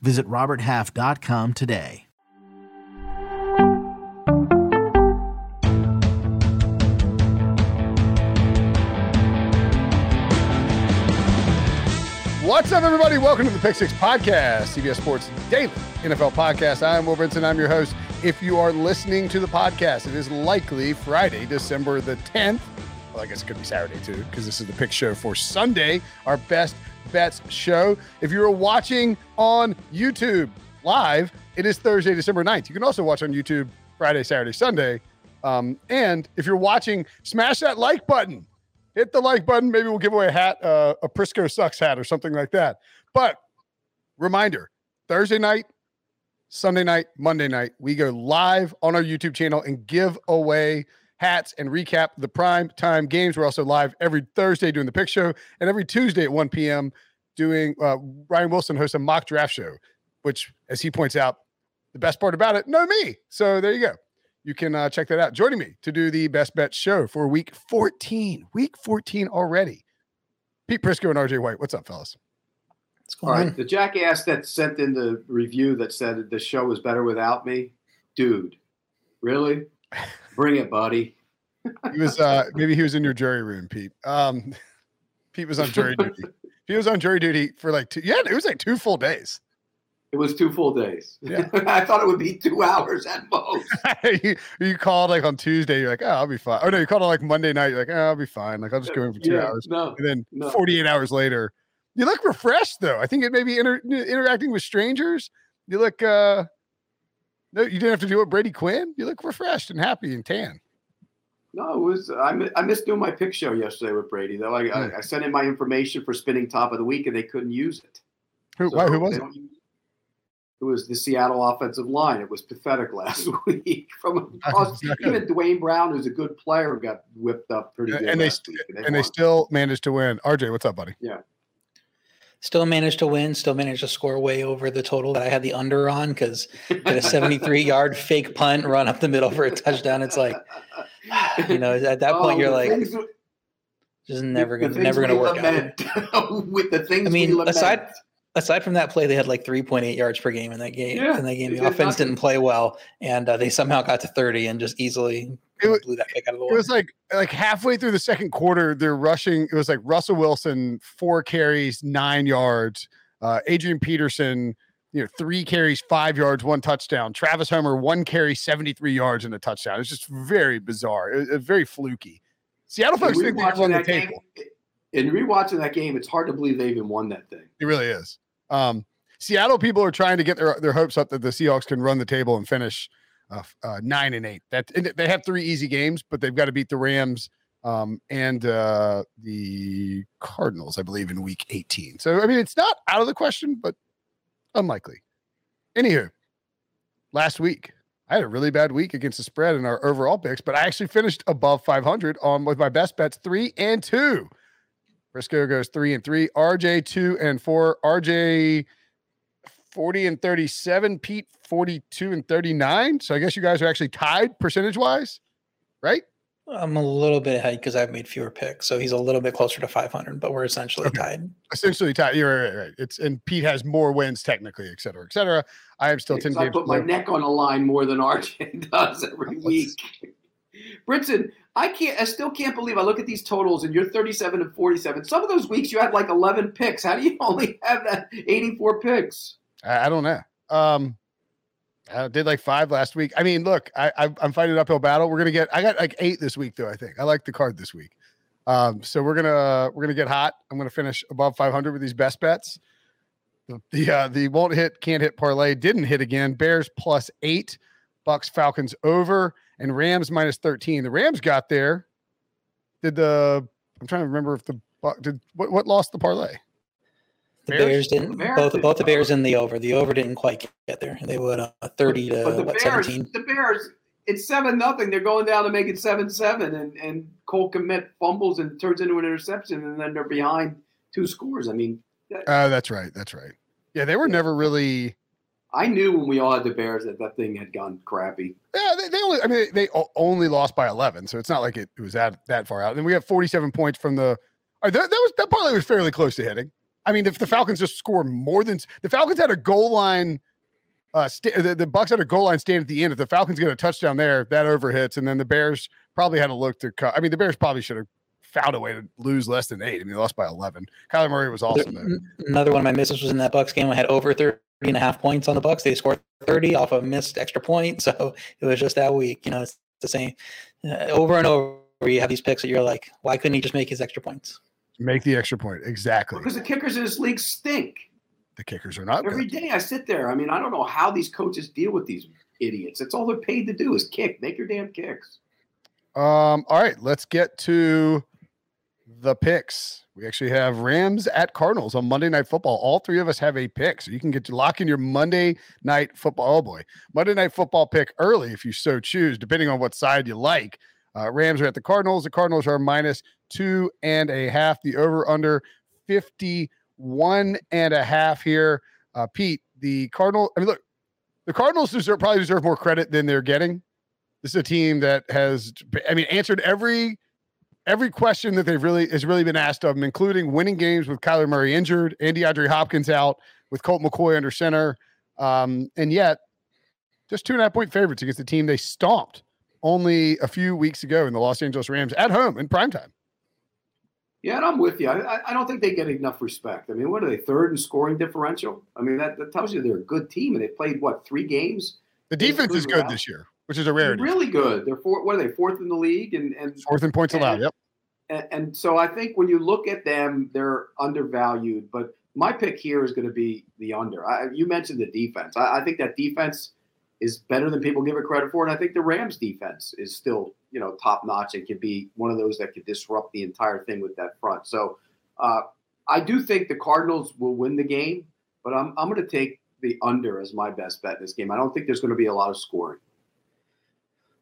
Visit RobertHalf.com today. What's up, everybody? Welcome to the Pick Six Podcast, CBS Sports Daily NFL Podcast. I'm Will Brinson. I'm your host. If you are listening to the podcast, it is likely Friday, December the 10th. Well, I guess it could be Saturday too, because this is the pick show for Sunday, our best bets show. If you're watching on YouTube live, it is Thursday, December 9th. You can also watch on YouTube Friday, Saturday, Sunday. Um, and if you're watching, smash that like button hit the like button. Maybe we'll give away a hat, uh, a Prisco Sucks hat or something like that. But reminder Thursday night, Sunday night, Monday night, we go live on our YouTube channel and give away hats and recap the prime time games. We're also live every Thursday doing the pick show and every Tuesday at 1 p.m. doing uh, Ryan Wilson hosts a mock draft show, which, as he points out, the best part about it, no me. So there you go you can uh, check that out. Joining me to do the best bet show for week 14, week 14 already. Pete Prisco and RJ White. What's up, fellas? What's going All right, on? The jackass that sent in the review that said the show was better without me, dude, really? Bring it, buddy. he was uh maybe he was in your jury room, Pete. Um Pete was on jury duty. He was on jury duty for like two yeah, it was like two full days. It was two full days. Yeah. I thought it would be two hours at most. you, you, called like on Tuesday. You're like, oh, I'll be fine. Oh no, you called on like Monday night. You're like, oh, I'll be fine. Like I'll just go in for two yeah, hours. No, and then no. 48 hours later, you look refreshed though. I think it may be inter- interacting with strangers. You look. uh No, you didn't have to do it. Brady Quinn. You look refreshed and happy and tan. No, it was I, I missed doing my pick show yesterday with Brady though. I, yeah. I, I, sent in my information for spinning top of the week and they couldn't use it. Who? So why, who was it? it was the Seattle offensive line. It was pathetic last week. From across, even Duane Brown, who's a good player, got whipped up pretty good. And they, st- and, they, and they still managed to win. RJ, what's up, buddy? Yeah. Still managed to win. Still managed to score way over the total that I had the under on because a 73 yard fake punt run up the middle for a touchdown. It's like, you know, at that point oh, you're like, things, just never gonna never gonna work out. with the things I mean, aside aside from that play, they had like 3.8 yards per game in that game. Yeah, in that game, the offense didn't play well, and uh, they somehow got to 30 and just easily it, blew that pick out of the water. It was like like halfway through the second quarter, they're rushing. It was like Russell Wilson, four carries, nine yards. Uh, Adrian Peterson, you know, three carries, five yards, one touchdown. Travis Homer, one carry, 73 yards and a touchdown. It's just very bizarre. It, it's very fluky. Seattle folks think they won the table. Game, in rewatching that game, it's hard to believe they even won that thing. It really is. Um, Seattle people are trying to get their, their hopes up that the Seahawks can run the table and finish uh, uh, nine and eight. That and they have three easy games, but they've got to beat the Rams um, and uh, the Cardinals, I believe, in Week 18. So I mean, it's not out of the question, but unlikely. Anywho, last week I had a really bad week against the spread in our overall picks, but I actually finished above 500 on with my best bets three and two. Prisco goes three and three. RJ two and four. RJ 40 and 37. Pete 42 and 39. So I guess you guys are actually tied percentage wise, right? I'm a little bit ahead because I've made fewer picks, so he's a little bit closer to 500, but we're essentially okay. tied. Essentially tied. You're right, right, It's and Pete has more wins technically, et cetera, et cetera. I am still 10 I put my neck on a line more than RJ does every week. Brinson, I can't. I still can't believe. I look at these totals, and you're 37 and 47. Some of those weeks you had like 11 picks. How do you only have that 84 picks? I, I don't know. Um, I did like five last week. I mean, look, I, I am fighting an uphill battle. We're gonna get. I got like eight this week, though. I think I like the card this week. Um, so we're gonna we're gonna get hot. I'm gonna finish above 500 with these best bets. The the, uh, the won't hit, can't hit parlay didn't hit again. Bears plus eight, Bucks Falcons over and Rams minus 13. The Rams got there. Did the I'm trying to remember if the did what what lost the parlay? The Bears? Bears, didn't. The Bears both didn't both the. Bears and the over. The over didn't quite get there. They would uh, thirty to But the what Bears, seventeen. the Bears, it's seven nothing. They're going down to make it seven seven, and and Cole Kmet fumbles and turns into an interception, and then they're behind two scores. I mean, Uh, that's right. That's right. Yeah, they were never really. I knew when we all had the Bears that that thing had gone crappy. Yeah, they, they only. I mean, they o- only lost by eleven, so it's not like it, it was that that far out. And we have forty-seven points from the. That, that was that parlay was fairly close to hitting. I mean, if the Falcons just score more than the Falcons had a goal line, uh, sta the, the Bucks had a goal line stand at the end. If the Falcons get a touchdown there, that overhits, and then the Bears probably had to look to cut. I mean, the Bears probably should have found a way to lose less than eight. I mean, they lost by eleven. Kyler Murray was awesome there. Another one of my misses was in that Bucks game. I had over 30 and a half points on the Bucks. They scored 30 off a missed extra point. So it was just that week. You know, it's the same uh, over and over. You have these picks that you're like, why couldn't he just make his extra points? Make the extra point exactly. Because the kickers in this league stink. The kickers are not Every good. day I sit there. I mean, I don't know how these coaches deal with these idiots. That's all they're paid to do is kick. Make your damn kicks. Um, all right, let's get to the picks. We actually have Rams at Cardinals on Monday Night Football. All three of us have a pick, so you can get to lock in your Monday Night Football. Oh boy, Monday Night Football pick early if you so choose, depending on what side you like. Uh, Rams are at the Cardinals. The Cardinals are minus two and a half. The over under 51 and a half here. Uh, Pete, the Cardinal, I mean, look, the Cardinals deserve probably deserve more credit than they're getting. This is a team that has, I mean, answered every every question that they've really has really been asked of them, including winning games with Kyler Murray injured and DeAndre Hopkins out, with Colt McCoy under center, um, and yet just two and a half point favorites against the team they stomped only a few weeks ago in the Los Angeles Rams at home in primetime. Yeah, and I'm with you. I, I- I don't think they get enough respect. I mean, what are they, third in scoring differential? I mean, that, that tells you they're a good team, and they played, what, three games? The defense is good out. this year, which is a They're rarity. really good. They're four, what are they, fourth in the league? And, and Fourth in points allowed. Yep. and, and so I think when you look at them, they're undervalued. But my pick here is going to be the under. I, you mentioned the defense. I, I think that defense is better than people give it credit for, and I think the Rams' defense is still, you know, top notch and could be one of those that could disrupt the entire thing with that front. So uh, I do think the Cardinals will win the game, but I'm I'm going to take the under as my best bet in this game. I don't think there's going to be a lot of scoring.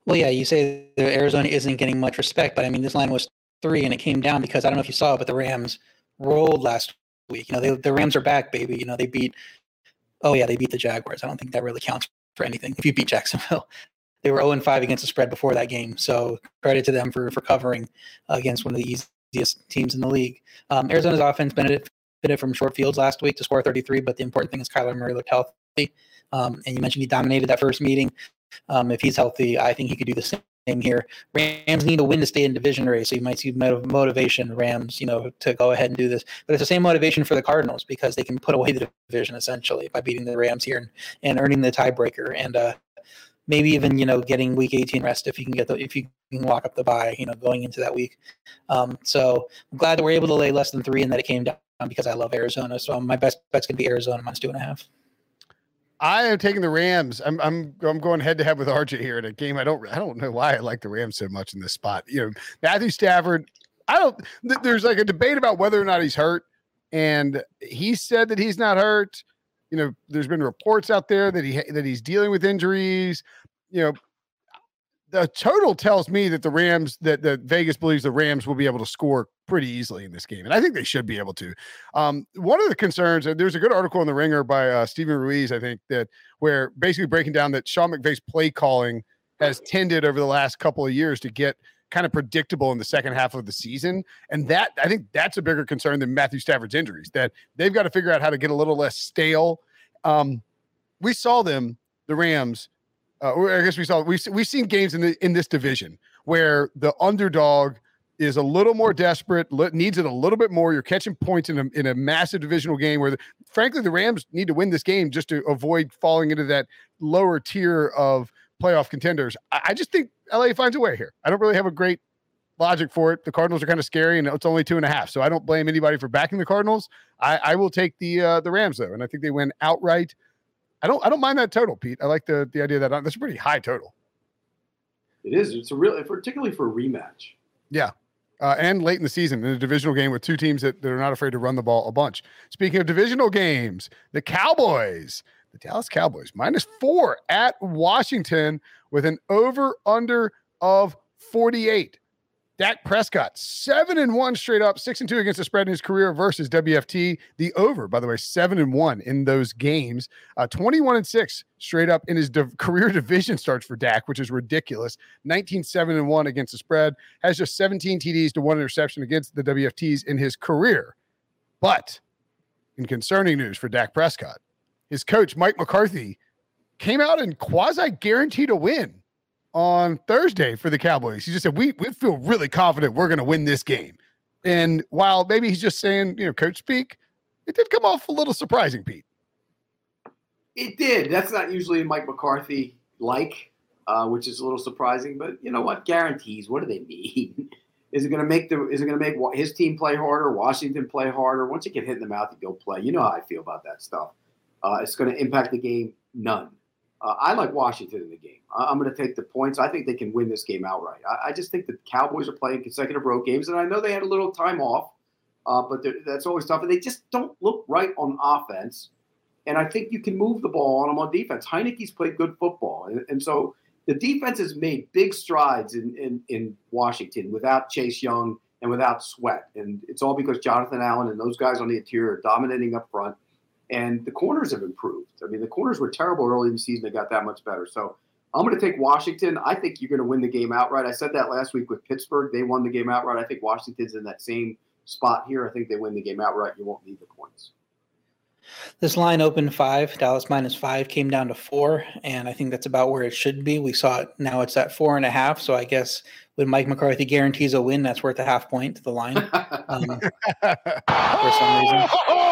Well, yeah, you say Arizona isn't getting much respect, but I mean, this line was three and it came down because I don't know if you saw it, but the Rams rolled last week. You know, they, the Rams are back, baby. You know, they beat, oh, yeah, they beat the Jaguars. I don't think that really counts for anything if you beat Jacksonville. They were 0 and 5 against the spread before that game. So credit to them for, for covering against one of the easiest teams in the league. Um, Arizona's offense benefited from short fields last week to score 33, but the important thing is Kyler Murray looked healthy. Um, and you mentioned he dominated that first meeting. Um, if he's healthy, I think he could do the same here. Rams need to win to stay in division race, so you might see motivation Rams, you know, to go ahead and do this. But it's the same motivation for the Cardinals because they can put away the division essentially by beating the Rams here and, and earning the tiebreaker, and uh, maybe even you know getting Week 18 rest if you can get the if you can lock up the bye, you know, going into that week. Um, so I'm glad that we're able to lay less than three and that it came down because I love Arizona. So my best bet's gonna be Arizona minus two and a half. I am taking the Rams. I'm I'm I'm going head to head with RJ here in a game. I don't I don't know why I like the Rams so much in this spot. You know, Matthew Stafford. I don't. th- There's like a debate about whether or not he's hurt, and he said that he's not hurt. You know, there's been reports out there that he that he's dealing with injuries. You know, the total tells me that the Rams that that Vegas believes the Rams will be able to score pretty easily in this game, and I think they should be able to. Um, one of the concerns, and there's a good article in the Ringer by uh, Steven Ruiz, I think that where basically breaking down that Sean McVay's play calling has tended over the last couple of years to get kind of predictable in the second half of the season, and that I think that's a bigger concern than Matthew Stafford's injuries. That they've got to figure out how to get a little less stale. Um, we saw them, the Rams. Uh, I guess we saw we've we've seen games in the in this division where the underdog is a little more desperate, needs it a little bit more. You're catching points in a in a massive divisional game where, the, frankly, the Rams need to win this game just to avoid falling into that lower tier of playoff contenders. I, I just think LA finds a way here. I don't really have a great logic for it. The Cardinals are kind of scary, and it's only two and a half, so I don't blame anybody for backing the Cardinals. I, I will take the uh, the Rams though, and I think they win outright. I don't I don't mind that total, Pete. I like the the idea that that's a pretty high total. It is. It's a real, particularly for a rematch. Yeah. uh, and late in the season in a divisional game with two teams that, that are not afraid to run the ball a bunch. Speaking of divisional games, the Cowboys, the Dallas Cowboys, minus four at Washington with an over under of 48. Dak Prescott, seven and one straight up, six and two against the spread in his career versus WFT. The over, by the way, seven and one in those games. Uh, 21 and six straight up in his div- career division starts for Dak, which is ridiculous. 19 7 and one against the spread, has just 17 TDs to one interception against the WFTs in his career. But in concerning news for Dak Prescott, his coach, Mike McCarthy, came out and quasi guaranteed a win on Thursday for the Cowboys. He just said, we, we feel really confident we're going to win this game. And while maybe he's just saying, you know, coach speak, it did come off a little surprising, Pete. It did. That's not usually Mike McCarthy like, uh, which is a little surprising. But you know what? Guarantees. What do they mean? is it going to make the? Is it going to make his team play harder? Washington play harder? Once you get hit in the mouth, you go play. You know how I feel about that stuff. Uh, it's going to impact the game. None. Uh, I like Washington in the game. I, am going to take the points. I think they can win this game outright. I, I, just think the Cowboys are playing consecutive road games, and I know they had a little time off, uh, but that's always tough. And they just don't look right on offense. And I think you can move the ball on them on defense. Heinicke's played good football, and, and so the defense has made big strides in, in, in Washington without Chase Young and without Sweat, and it's all because Jonathan Allen and those guys on the interior are dominating up front and the corners have improved. I mean, the corners were terrible early in the season; they got that much better. So I'm going to take Washington. I think you're going to win the game outright. I said that last week with Pittsburgh; they won the game outright. I think Washington's in that same spot here. I think they win the game outright. You won't need the points. This line opened five. Dallas minus five came down to four, and I think that's about where it should be. We saw it now; it's at four and a half. So I guess when Mike McCarthy guarantees a win, that's worth a half point to the line um, for some reason.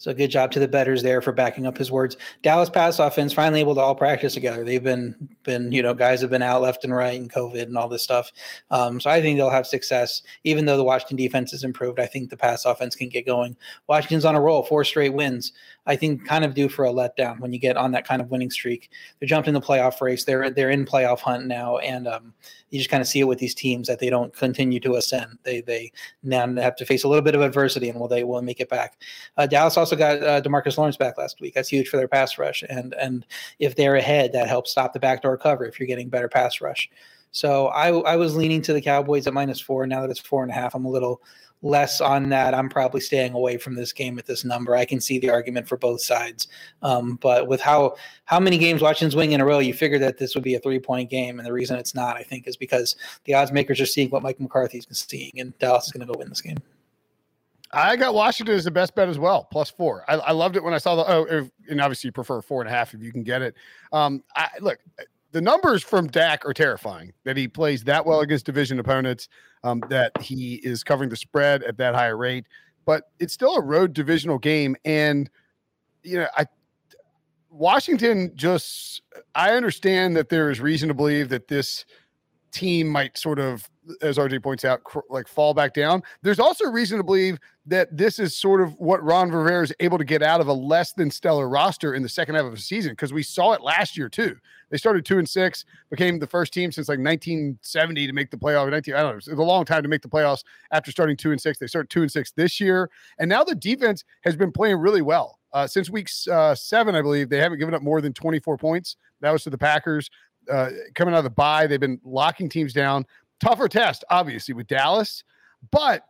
So good job to the bettors there for backing up his words. Dallas pass offense finally able to all practice together. They've been been you know guys have been out left and right and COVID and all this stuff. Um, so I think they'll have success. Even though the Washington defense has improved, I think the pass offense can get going. Washington's on a roll, four straight wins. I think kind of due for a letdown when you get on that kind of winning streak. They're jumped in the playoff race. They're they're in playoff hunt now, and um, you just kind of see it with these teams that they don't continue to ascend. They they now have to face a little bit of adversity, and will they will make it back. Uh, Dallas also got uh, Demarcus Lawrence back last week. That's huge for their pass rush, and and if they're ahead, that helps stop the backdoor cover. If you're getting better pass rush. So I, I was leaning to the Cowboys at minus four. Now that it's four and a half, I'm a little less on that. I'm probably staying away from this game at this number. I can see the argument for both sides, um, but with how how many games Washington's winning in a row, you figure that this would be a three point game, and the reason it's not, I think, is because the odds makers are seeing what Mike McCarthy's seeing, and Dallas is going to go win this game. I got Washington as the best bet as well, plus four. I, I loved it when I saw the oh, if, and obviously you prefer four and a half if you can get it. Um, I look the numbers from Dak are terrifying. That he plays that well against division opponents, um, that he is covering the spread at that higher rate. But it's still a road divisional game, and you know, I Washington just I understand that there is reason to believe that this team might sort of, as RJ points out, cr- like fall back down. There's also reason to believe that this is sort of what Ron Rivera is able to get out of a less than stellar roster in the second half of the season because we saw it last year too. They started two and six, became the first team since like 1970 to make the playoffs. 19, I don't know, it's a long time to make the playoffs after starting two and six. They started two and six this year, and now the defense has been playing really well. Uh, since week uh, seven, I believe they haven't given up more than 24 points. That was to the Packers. Uh, coming out of the bye, they've been locking teams down. Tougher test, obviously, with Dallas, but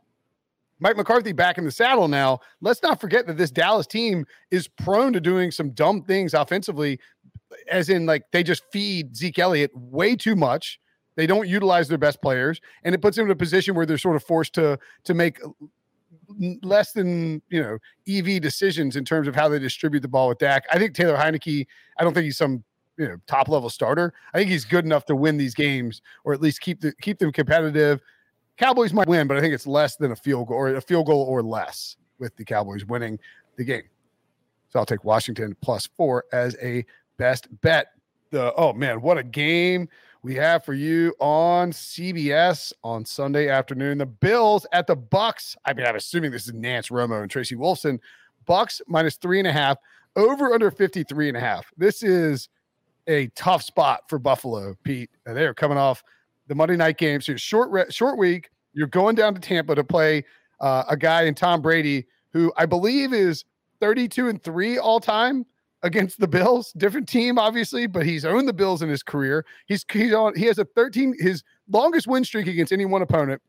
Mike McCarthy back in the saddle now. Let's not forget that this Dallas team is prone to doing some dumb things offensively, as in like they just feed Zeke Elliott way too much. They don't utilize their best players, and it puts them in a position where they're sort of forced to to make less than you know EV decisions in terms of how they distribute the ball with Dak. I think Taylor Heinicke. I don't think he's some you know top level starter. I think he's good enough to win these games or at least keep the keep them competitive. Cowboys might win, but I think it's less than a field goal or a field goal or less with the Cowboys winning the game. So I'll take Washington plus four as a best bet. The oh man, what a game we have for you on CBS on Sunday afternoon. The Bills at the Bucks. I mean, I'm assuming this is Nantz Romo and Tracy Wolfson. Bucks minus three and a half, over under 53 and a half. This is a tough spot for Buffalo, Pete. They are coming off the Monday night game. So short re- short week. You're going down to Tampa to play uh, a guy in Tom Brady who I believe is 32 and three all time against the Bills. Different team, obviously, but he's owned the Bills in his career. He's he's on. He has a 13. His longest win streak against any one opponent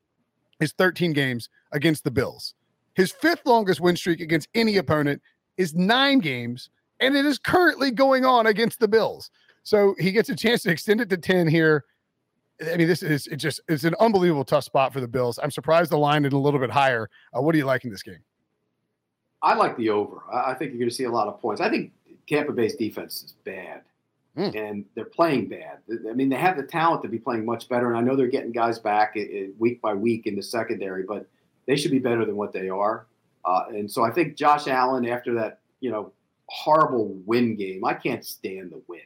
is 13 games against the Bills. His fifth longest win streak against any opponent is nine games, and it is currently going on against the Bills. So he gets a chance to extend it to 10 here. I mean, this is it just it's an unbelievable tough spot for the Bills. I'm surprised the line is a little bit higher. Uh, what do you like in this game? I like the over. I think you're going to see a lot of points. I think Tampa Bay's defense is bad, mm. and they're playing bad. I mean, they have the talent to be playing much better, and I know they're getting guys back week by week in the secondary, but they should be better than what they are. Uh, and so I think Josh Allen, after that, you know, horrible wind game, I can't stand the wind.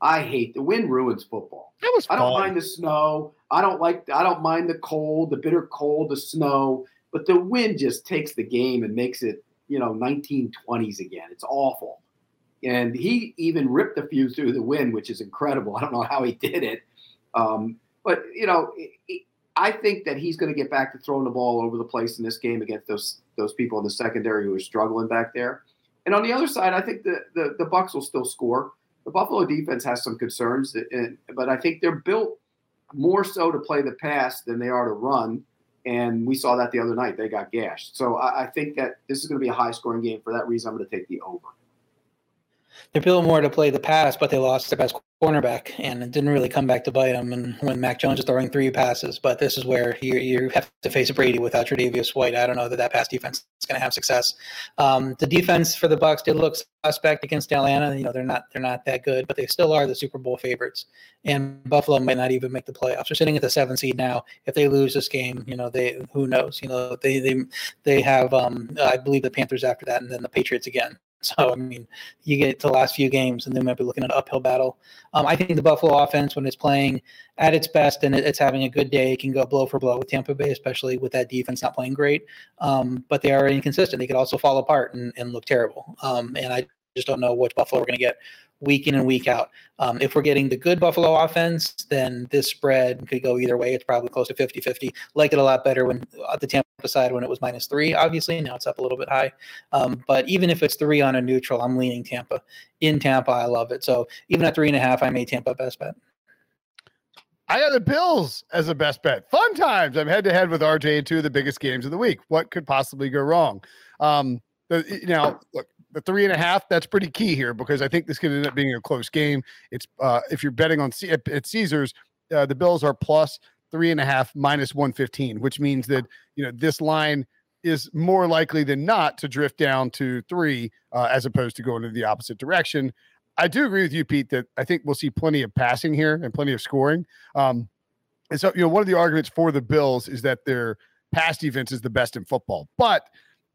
I hate the wind ruins football. That was I don't mind the snow. I don't like. I don't mind the cold, the bitter cold, the snow. But the wind just takes the game and makes it, you know, 1920s again. It's awful. And he even ripped a few through the wind, which is incredible. I don't know how he did it. Um, but you know, it, I think that he's going to get back to throwing the ball over the place in this game against those those people in the secondary who are struggling back there. And on the other side, I think the the, the Bucks will still score. The Buffalo defense has some concerns, eh, eh, but I think they're built more so to play the pass than they are to run. And we saw that the other night; they got gashed. So I, I think that this is going to be a high scoring game. For that reason, I'm going to take the over they're built more to play the pass, but they lost their best cornerback, and it didn't really come back to bite them. And when Mac Jones is throwing three passes, but this is where you, you have to face Brady without Tre'Davious White. I don't know that that pass defense is going to have success. Um, the defense for the Bucks did look suspect against Atlanta. You know they're not they're not that good, but they still are the Super Bowl favorites. And Buffalo might not even make the playoffs. They're sitting at the seven seed now. If they lose this game, you know they who knows? You know they they they have um, I believe the Panthers after that, and then the Patriots again. So I mean, you get to the last few games, and then might be looking at an uphill battle. Um, I think the Buffalo offense, when it's playing at its best and it's having a good day, can go blow for blow with Tampa Bay, especially with that defense not playing great. Um, but they are inconsistent; they could also fall apart and, and look terrible. Um, and I just don't know what Buffalo we're going to get week in and week out. Um, if we're getting the good Buffalo offense, then this spread could go either way. It's probably close to 50 50. Like it a lot better when at the Tampa side when it was minus three, obviously. Now it's up a little bit high. Um, but even if it's three on a neutral, I'm leaning Tampa. In Tampa, I love it. So even at three and a half, I made Tampa best bet. I got the Bills as a best bet. Fun times. I'm head to head with RJ in two of the biggest games of the week. What could possibly go wrong? Um, now, look, the three and a half that's pretty key here because I think this could end up being a close game. It's uh, if you're betting on C- at Caesars, uh, the Bills are plus three and a half minus one fifteen, which means that you know this line is more likely than not to drift down to three uh, as opposed to going in the opposite direction. I do agree with you, Pete, that I think we'll see plenty of passing here and plenty of scoring. Um, and so, you know, one of the arguments for the Bills is that their pass defense is the best in football, but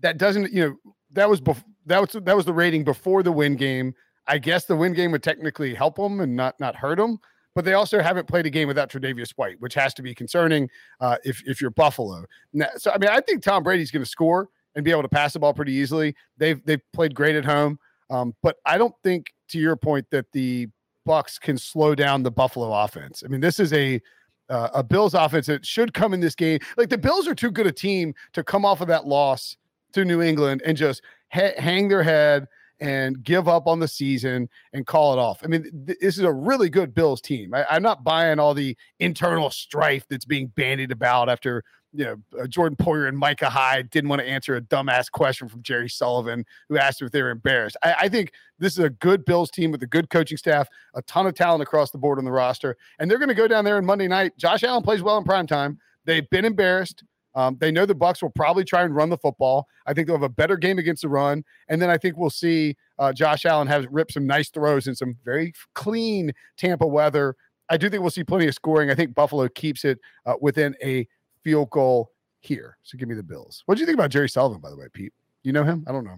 that doesn't, you know, that was before that was that was the rating before the win game. I guess the win game would technically help them and not not hurt them, but they also haven't played a game without Tre'Davious White, which has to be concerning uh, if if you're Buffalo. Now, so I mean, I think Tom Brady's going to score and be able to pass the ball pretty easily. They've they've played great at home, um, but I don't think, to your point, that the Bucks can slow down the Buffalo offense. I mean, this is a uh, a Bills offense that should come in this game. Like the Bills are too good a team to come off of that loss to New England and just ha- hang their head and give up on the season and call it off. I mean, th- this is a really good Bills team. I- am not buying all the internal strife that's being bandied about after you know uh, Jordan Poyer and Micah Hyde didn't want to answer a dumbass question from Jerry Sullivan who asked if they were embarrassed. I, I think this is a good Bills team with a good coaching staff, a ton of talent across the board on the roster, and they're going to go down there on Monday night. Josh Allen plays well in prime time. They've been embarrassed. Um, they know the Bucks will probably try and run the football. I think they'll have a better game against the run, and then I think we'll see uh, Josh Allen have rip some nice throws in some very clean Tampa weather. I do think we'll see plenty of scoring. I think Buffalo keeps it uh, within a field goal here. So give me the Bills. What do you think about Jerry Sullivan, by the way, Pete? You know him? I don't know.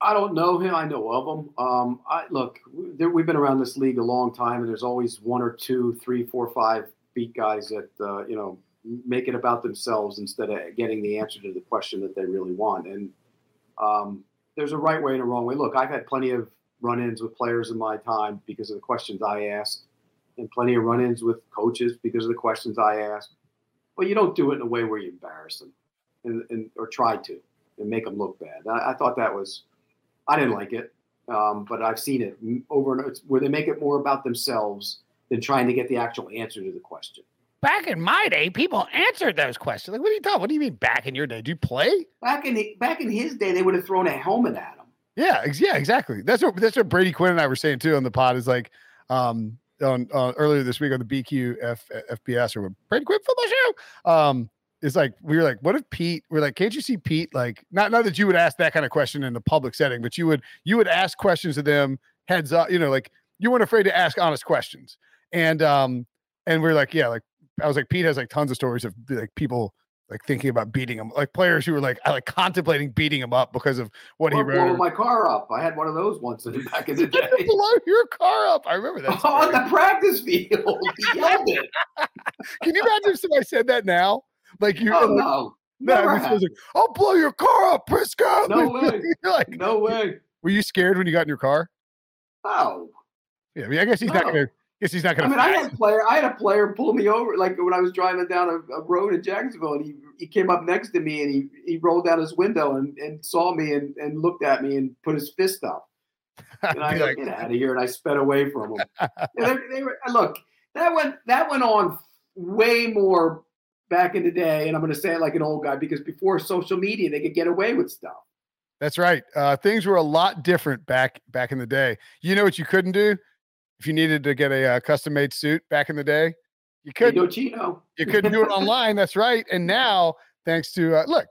I don't know him. I know of him. Um, I look. There, we've been around this league a long time, and there's always one or two, three, four, five beat guys that uh, you know make it about themselves instead of getting the answer to the question that they really want. And um, there's a right way and a wrong way. Look, I've had plenty of run-ins with players in my time because of the questions I asked. and plenty of run-ins with coaches because of the questions I asked. But you don't do it in a way where you embarrass them, and, and or try to, and make them look bad. I, I thought that was, I didn't like it, um, but I've seen it over and over where they make it more about themselves than trying to get the actual answer to the question. Back in my day, people answered those questions. Like, what do you talking? What do you mean back in your day? Do you play? Back in back in his day, they would have thrown a helmet at him. Yeah, yeah, exactly. That's what that's what Brady Quinn and I were saying too on the pod. Is like, um, on uh, earlier this week on the BQ F, FBS or Brady Quinn football show. Um, it's like we were like, what if Pete? We're like, can't you see Pete? Like, not not that you would ask that kind of question in the public setting, but you would you would ask questions to them heads up. You know, like you weren't afraid to ask honest questions. And um, and we're like, yeah, like I was like, Pete has like tons of stories of like people like thinking about beating him, like players who were like like contemplating beating him up because of what he wrote. Blow my car up. I had one of those once back in the day. blow your car up. I remember that. Oh, on the practice field. he yelled it. Can you imagine if somebody said that now? Like you. Oh, like, no. No, like, I'll blow your car up, Prisco. No way. like, no way. Were you scared when you got in your car? Oh. Yeah, I mean, I guess he's no. not going he's not going to. I mean, I had a player. I had a player pull me over, like when I was driving down a, a, road in Jacksonville, and he, he came up next to me and he, he rolled down his window and, and saw me and, and looked at me and put his fist up. And I go, like, get out of here, and I sped away from him. they, they were, look, that went that went on way more back in the day, and I'm going to say it like an old guy because before social media, they could get away with stuff. That's right. Uh, things were a lot different back back in the day. You know what you couldn't do? If you needed to get a uh, custom made suit back in the day, you couldn't. Indochino. you couldn't do it online. That's right. And now, thanks to uh, look,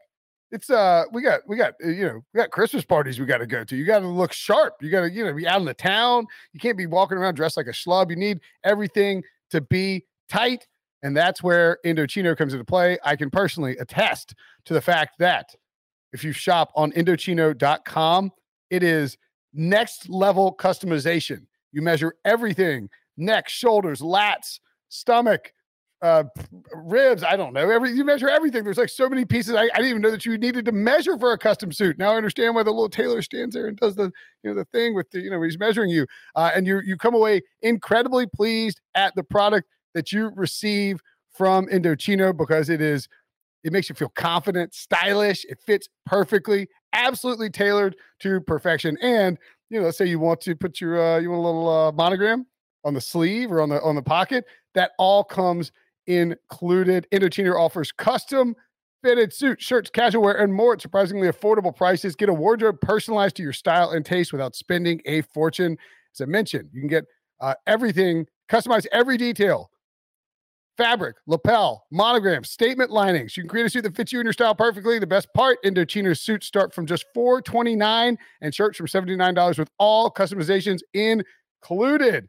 it's uh we got we got uh, you know we got Christmas parties we got to go to. You got to look sharp. You got to you know be out in the town. You can't be walking around dressed like a schlub. You need everything to be tight, and that's where Indochino comes into play. I can personally attest to the fact that if you shop on Indochino.com, it is next level customization. You measure everything neck, shoulders, lats, stomach, uh, ribs. I don't know. Every you measure everything. There's like so many pieces. I, I, didn't even know that you needed to measure for a custom suit. Now I understand why the little tailor stands there and does the you know the thing with the you know he's measuring you. Uh, and you you come away incredibly pleased at the product that you receive from Indochino because it is it makes you feel confident, stylish. It fits perfectly, absolutely tailored to perfection, and you know, let's say you want to put your uh, you want a little uh, monogram on the sleeve or on the on the pocket. That all comes included. Indochino offers custom fitted suits, shirts, casual wear, and more at surprisingly affordable prices. Get a wardrobe personalized to your style and taste without spending a fortune. As I mentioned, you can get uh, everything, customize every detail fabric, lapel, monogram, statement linings. You can create a suit that fits you and your style perfectly. The best part, Indochino's suits start from just 429 and shirts from $79 with all customizations included.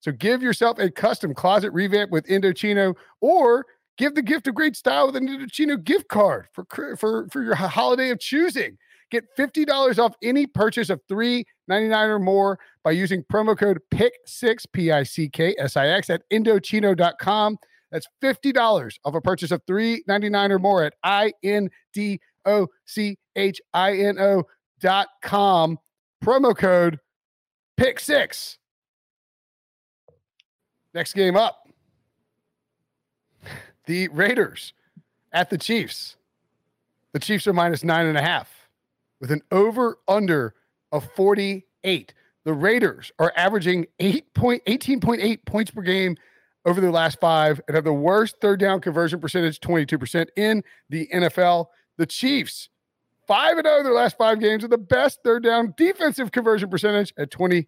So give yourself a custom closet revamp with Indochino or give the gift of great style with an Indochino gift card for, for, for your holiday of choosing. Get $50 off any purchase of $3.99 or more by using promo code PICK6, P I C K S I X, at Indochino.com. That's $50 off a purchase of $3.99 or more at I-N-D-O-C-H-I-N-O dot com. Promo code pick six. Next game up. The Raiders at the Chiefs. The Chiefs are minus nine and a half with an over under of 48. The Raiders are averaging 8 point, 18.8 points per game over their last five and have the worst third down conversion percentage, 22% in the NFL. The Chiefs, 5 and 0 their last five games, are the best third down defensive conversion percentage at 26%.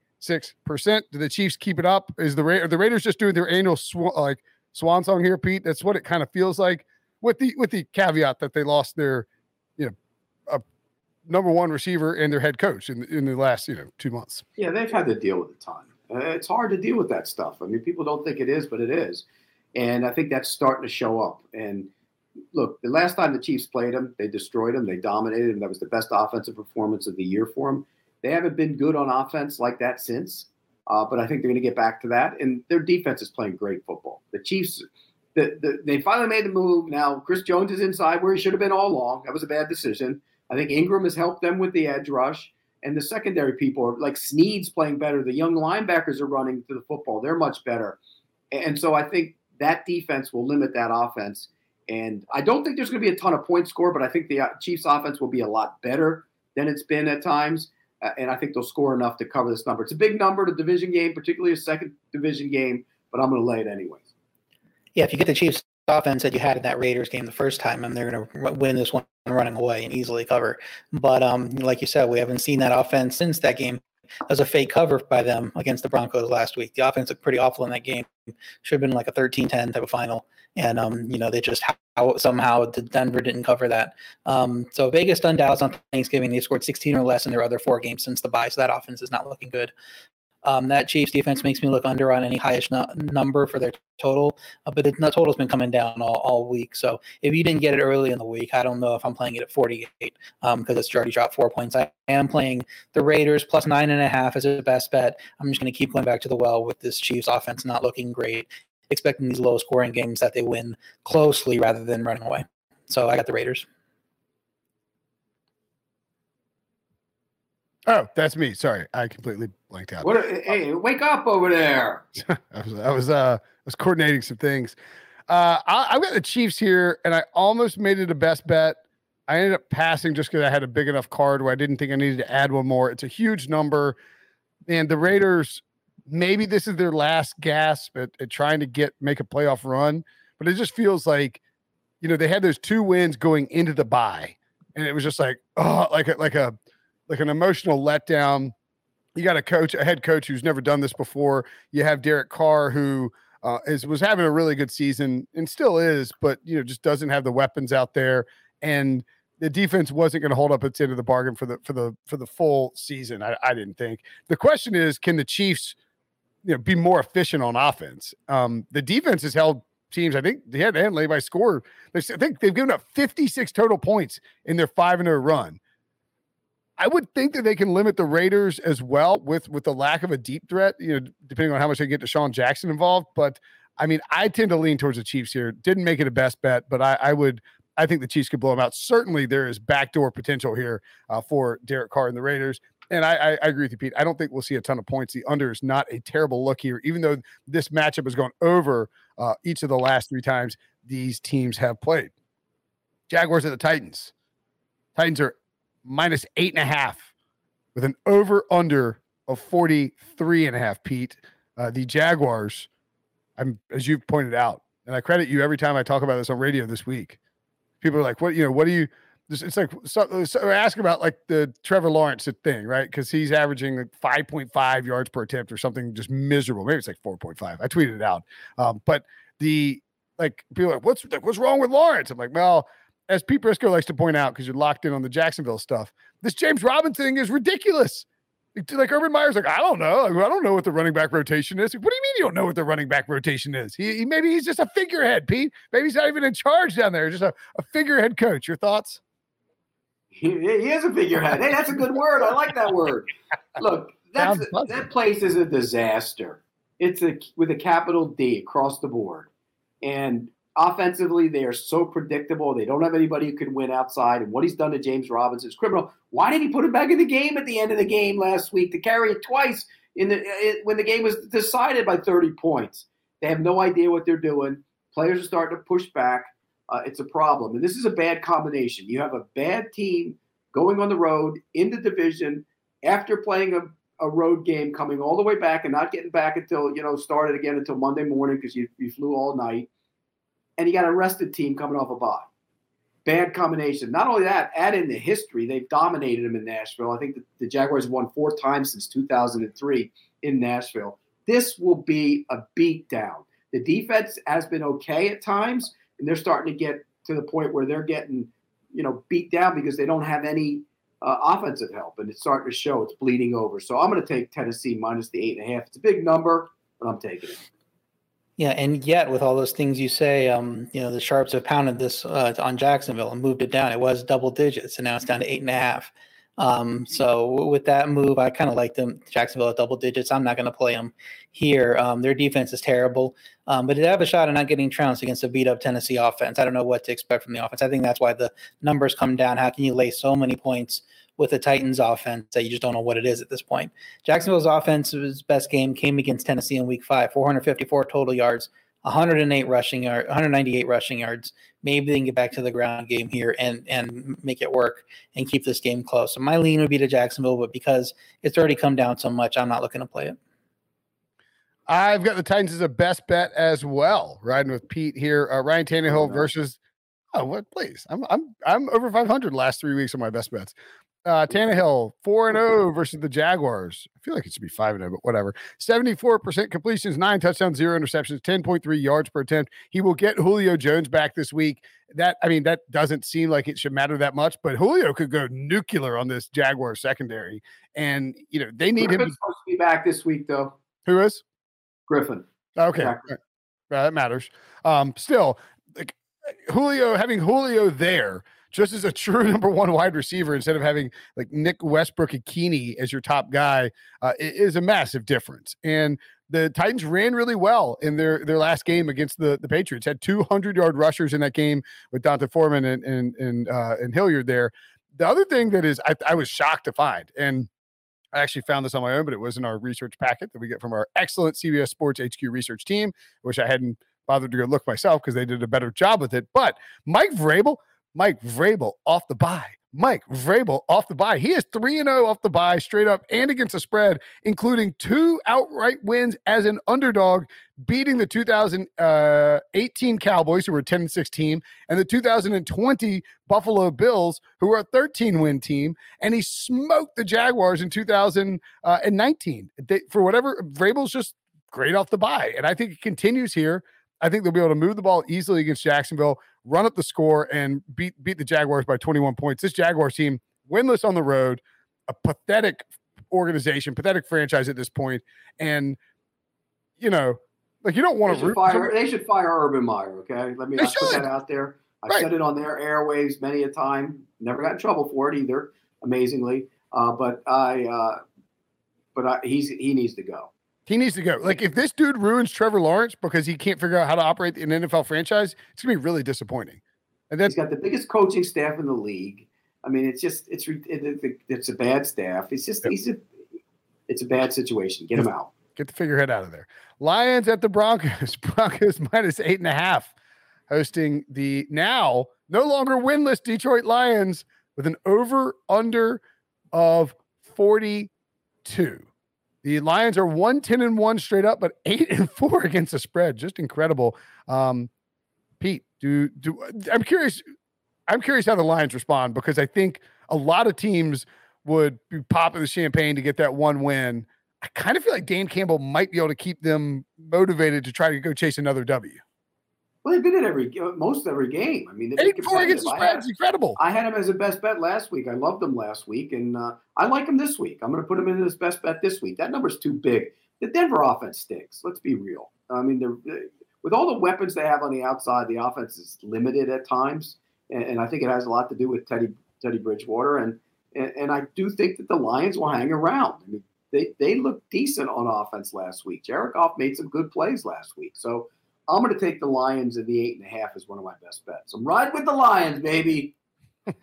Do the Chiefs keep it up? Is the, Ra- the Raiders just doing their annual sw- like swan song here, Pete? That's what it kind of feels like with the with the caveat that they lost their, you know, a number one receiver and their head coach in, in the last, you know, two months. Yeah, they've had to deal with a ton. Uh, it's hard to deal with that stuff. I mean, people don't think it is, but it is. And I think that's starting to show up. And look, the last time the Chiefs played them, they destroyed them, they dominated them. That was the best offensive performance of the year for them. They haven't been good on offense like that since. Uh, but I think they're going to get back to that. And their defense is playing great football. The Chiefs, the, the, they finally made the move. Now Chris Jones is inside where he should have been all along. That was a bad decision. I think Ingram has helped them with the edge rush and the secondary people are like Sneed's playing better. The young linebackers are running to the football; they're much better. And so I think that defense will limit that offense. And I don't think there's going to be a ton of points scored, but I think the uh, Chiefs' offense will be a lot better than it's been at times. Uh, and I think they'll score enough to cover this number. It's a big number, the division game, particularly a second division game, but I'm going to lay it anyways. Yeah, if you get the Chiefs offense that you had in that Raiders game the first time, and they're going to win this one running away and easily cover. But um, like you said, we haven't seen that offense since that game. Was a fake cover by them against the Broncos last week. The offense looked pretty awful in that game. Should have been like a 13-10 type of final. And um, you know, they just how, somehow the Denver didn't cover that. Um, so Vegas done Dallas on Thanksgiving. They scored 16 or less in their other four games since the bye. So that offense is not looking good. Um, that Chiefs defense makes me look under on any highest number for their total, uh, but the total's been coming down all, all week. So if you didn't get it early in the week, I don't know if I'm playing it at 48 because um, it's already dropped four points. I am playing the Raiders plus nine and a half as a best bet. I'm just going to keep going back to the well with this Chiefs offense not looking great, expecting these low scoring games that they win closely rather than running away. So I got the Raiders. Oh, that's me. Sorry, I completely blanked out. What? Hey, wake up over there! I was, I was, uh, I was coordinating some things. Uh, I, I've got the Chiefs here, and I almost made it a best bet. I ended up passing just because I had a big enough card where I didn't think I needed to add one more. It's a huge number, and the Raiders. Maybe this is their last gasp at, at trying to get make a playoff run, but it just feels like, you know, they had those two wins going into the bye, and it was just like, oh, like a, like a like an emotional letdown. You got a coach, a head coach who's never done this before. You have Derek Carr, who uh, is was having a really good season and still is, but you know just doesn't have the weapons out there, and the defense wasn't going to hold up its end of the bargain for the for the for the full season. I, I didn't think. The question is, can the Chiefs, you know, be more efficient on offense? Um, the defense has held teams. I think they had and lay by score. I think they've given up 56 total points in their five and a run. I would think that they can limit the Raiders as well with with the lack of a deep threat, you know, depending on how much they get DeSean Jackson involved. But I mean, I tend to lean towards the Chiefs here. Didn't make it a best bet, but I, I would I think the Chiefs could blow them out. Certainly, there is backdoor potential here uh, for Derek Carr and the Raiders. And I, I, I, agree with you, Pete. I don't think we'll see a ton of points. The under is not a terrible look here, even though this matchup has gone over uh, each of the last three times these teams have played. Jaguars at the Titans. Titans are minus eight and a half with an over under of 43 and a half, Pete. Uh, the Jaguars, I'm as you've pointed out, and I credit you every time I talk about this on radio this week. People are like, what, you know, what do you, it's like, so, so ask about like the Trevor Lawrence thing, right? Because he's averaging like 5.5 yards per attempt or something just miserable. Maybe it's like 4.5. I tweeted it out. Um, but the, like, people like, what's, like, what's wrong with Lawrence? I'm like, well, as Pete Prisco likes to point out, because you're locked in on the Jacksonville stuff, this James Robinson thing is ridiculous. Like Urban Meyer's like, I don't know. I don't know what the running back rotation is. What do you mean you don't know what the running back rotation is? He, he maybe he's just a figurehead, Pete. Maybe he's not even in charge down there. Just a, a figurehead coach. Your thoughts? He, he is a figurehead. Hey, that's a good word. I like that word. Look, that's that place is a disaster. It's a with a capital D across the board. And Offensively, they are so predictable. They don't have anybody who can win outside. And what he's done to James Robinson is criminal. Why did he put him back in the game at the end of the game last week to carry it twice in the it, when the game was decided by 30 points? They have no idea what they're doing. Players are starting to push back. Uh, it's a problem. And this is a bad combination. You have a bad team going on the road in the division after playing a, a road game, coming all the way back and not getting back until, you know, started again until Monday morning because you, you flew all night and you got a rested team coming off a bye. Bad combination. Not only that, add in the history. They've dominated them in Nashville. I think the, the Jaguars won four times since 2003 in Nashville. This will be a beatdown. The defense has been okay at times, and they're starting to get to the point where they're getting, you know, beat down because they don't have any uh, offensive help, and it's starting to show. It's bleeding over. So I'm going to take Tennessee minus the eight and a half. It's a big number, but I'm taking it. Yeah, and yet with all those things you say, um, you know, the sharps have pounded this uh, on Jacksonville and moved it down. It was double digits, and now it's down to eight and a half. Um, so with that move, I kind of like them Jacksonville at double digits. I'm not going to play them here. Um, their defense is terrible, um, but they have a shot of not getting trounced against a beat up Tennessee offense. I don't know what to expect from the offense. I think that's why the numbers come down. How can you lay so many points with the Titans offense that you just don't know what it is at this point. Jacksonville's offense's best game came against Tennessee in week five, 454 total yards, 108 rushing yards, 198 rushing yards. Maybe they can get back to the ground game here and and make it work and keep this game close. So my lean would be to Jacksonville, but because it's already come down so much, I'm not looking to play it. I've got the Titans as a best bet as well. Riding with Pete here. Uh, Ryan Tannehill versus. Oh, what? Please, I'm I'm I'm over 500 last three weeks on my best bets. Uh, Tannehill, 4 and 0 versus the Jaguars. I feel like it should be 5 and 0, but whatever. 74% completions, nine touchdowns, zero interceptions, 10.3 yards per attempt. He will get Julio Jones back this week. That, I mean, that doesn't seem like it should matter that much, but Julio could go nuclear on this Jaguar secondary. And, you know, they need Griffin's him. supposed to be back this week, though. Who is? Griffin. Okay. Exactly. Uh, that matters. Um, still, like Julio, having Julio there just as a true number one wide receiver instead of having like Nick Westbrook Ikhine as your top guy uh, is a massive difference. And the Titans ran really well in their their last game against the the Patriots. Had 200 yard rushers in that game with D'Onta Foreman and and and, uh, and Hilliard there. The other thing that is I, I was shocked to find and. I actually found this on my own, but it was in our research packet that we get from our excellent CBS Sports HQ research team, which I hadn't bothered to go look myself because they did a better job with it. But Mike Vrabel, Mike Vrabel off the bye. Mike Vrabel off the bye. He is 3 0 off the bye, straight up and against the spread, including two outright wins as an underdog, beating the 2018 uh, Cowboys, who were 10 6 team, and the 2020 Buffalo Bills, who were a 13 win team. And he smoked the Jaguars in 2019. Uh, they, for whatever, Vrabel's just great off the bye. And I think it continues here. I think they'll be able to move the ball easily against Jacksonville, run up the score, and beat beat the Jaguars by 21 points. This Jaguars team, winless on the road, a pathetic organization, pathetic franchise at this point, and you know, like you don't want to fire. They should fire Urban Meyer. Okay, let me put that out there. I Right. said it on their airwaves many a time. Never got in trouble for it either. Amazingly, uh, but I, uh, but I, he's he needs to go. He needs to go. Like if this dude ruins Trevor Lawrence because he can't figure out how to operate an NFL franchise, it's gonna be really disappointing. And He's that's got the biggest coaching staff in the league. I mean, it's just it's re- it, it, it's a bad staff. It's just he's a it's a bad situation. Get him out. get the figurehead out of there. Lions at the Broncos. Broncos minus eight and a half, hosting the now no longer winless Detroit Lions with an over under of 42. The Lions are 110 and 1 straight up, but 8 and 4 against the spread. Just incredible. Um, Pete, do do I'm curious. I'm curious how the Lions respond because I think a lot of teams would be popping the champagne to get that one win. I kind of feel like Dan Campbell might be able to keep them motivated to try to go chase another W. Well, they've been in every most every game. I mean, they've Eight four against the. Spread is incredible. I had him as a best bet last week. I loved him last week, and uh, I like him this week. I'm going to put him in as best bet this week. That number's too big. The Denver offense stinks. Let's be real. I mean, they're, with all the weapons they have on the outside, the offense is limited at times, and, and I think it has a lot to do with Teddy Teddy Bridgewater, and, and and I do think that the Lions will hang around. I mean, they they looked decent on offense last week. Jared Goff made some good plays last week, so. I'm going to take the Lions in the eight and a half as one of my best bets. I'm riding with the Lions, baby.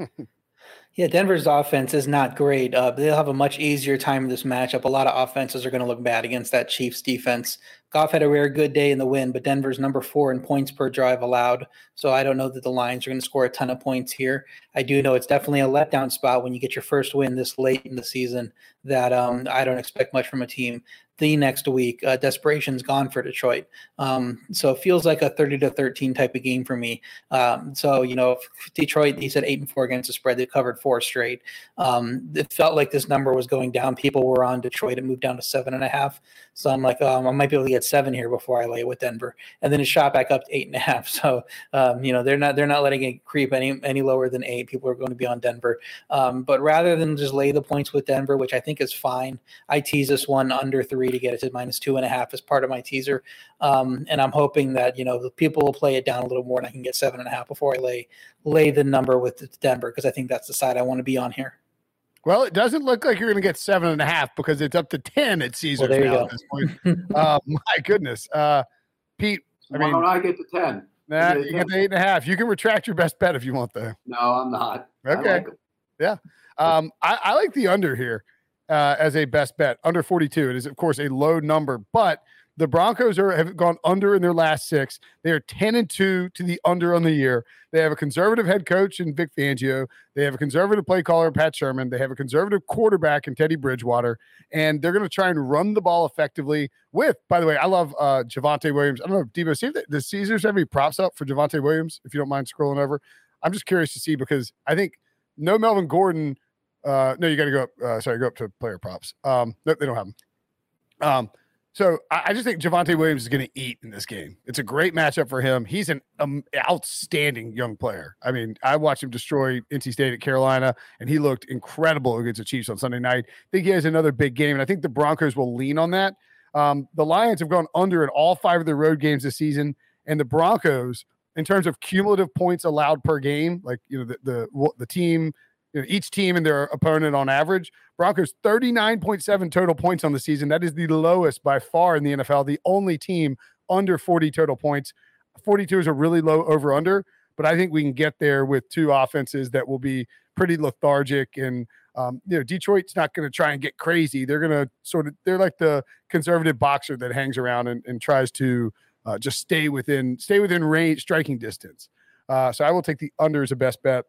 Yeah, Denver's offense is not great. Uh, they'll have a much easier time in this matchup. A lot of offenses are going to look bad against that Chiefs defense. Goff had a rare good day in the win, but Denver's number four in points per drive allowed. So I don't know that the Lions are going to score a ton of points here. I do know it's definitely a letdown spot when you get your first win this late in the season. That um, I don't expect much from a team. The next week, uh, desperation's gone for Detroit. Um, so it feels like a 30 to 13 type of game for me. Um, so you know, Detroit, he said eight and four against the spread. They covered four straight. Um, it felt like this number was going down. People were on Detroit. It moved down to seven and a half. So I'm like, um, I might be able to get seven here before I lay it with Denver, and then it shot back up to eight and a half. So um, you know, they're not they're not letting it creep any any lower than eight. People are going to be on Denver. Um, but rather than just lay the points with Denver, which I think is fine, I tease this one under three to get it to minus two and a half as part of my teaser. Um, and I'm hoping that you know the people will play it down a little more, and I can get seven and a half before I lay lay the number with Denver because I think that's the side I want to be on here. Well, it doesn't look like you're going to get seven and a half because it's up to 10 at Caesars there you now at this point. uh, my goodness. Uh, Pete, I Why mean, don't I get the ten? nah, yeah, you get the eight and a half. You can retract your best bet if you want, though. No, I'm not. I Okay. like 'em. Yeah. Um, I, I like the under here uh, as a best bet. Under 42. It is, of course, a low number, but the Broncos are have gone under in their last six. They are 10 and 2 to the under on the year. They have a conservative head coach in Vic Fangio. They have a conservative play caller Pat Shurmur. They have a conservative quarterback in Teddy Bridgewater. And they're going to try and run the ball effectively with, by the way, I love uh Javonte Williams. I don't know, Debo, see if the, the Caesars have any props up for Javonte Williams, if you don't mind scrolling over. I'm just curious to see because I think no Melvin Gordon. Uh, no, you got to go up. Uh, sorry, go up to player props. Um, no, they don't have them. Um, so I, just think Javonte Williams is going to eat in this game. It's a great matchup for him. He's an um, outstanding young player. I mean, I watched him destroy NC State at Carolina, and he looked incredible against the Chiefs on Sunday night. I think he has another big game, and I think the Broncos will lean on that. Um, the Lions have gone under in all five of their road games this season, and the Broncos, in terms of cumulative points allowed per game, like you know the the, the team each team and their opponent on average. Broncos 39.7 total points on the season. That is the lowest by far in the NFL. The only team under 40 total points. 42 is a really low over under, but I think we can get there with two offenses that will be pretty lethargic and um, you know Detroit's not going to try and get crazy. They're going to sort of they're like the conservative boxer that hangs around and, and tries to uh, just stay within stay within range striking distance. Uh, so I will take the under as a best bet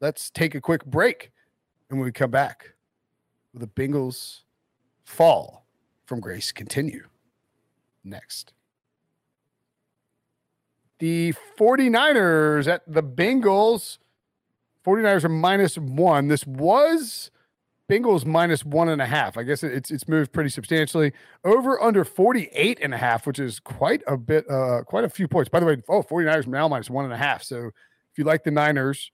let's take a quick break. And when we come back, the Bengals fall from grace continue next. The 49ers at the Bengals. 49ers are minus one. This was Bengals minus one and a half. I guess it's it's moved pretty substantially. Over under 48 and a half, which is quite a bit, uh, quite a few points. By the way, oh, 49ers now minus one and a half. So if you like the Niners,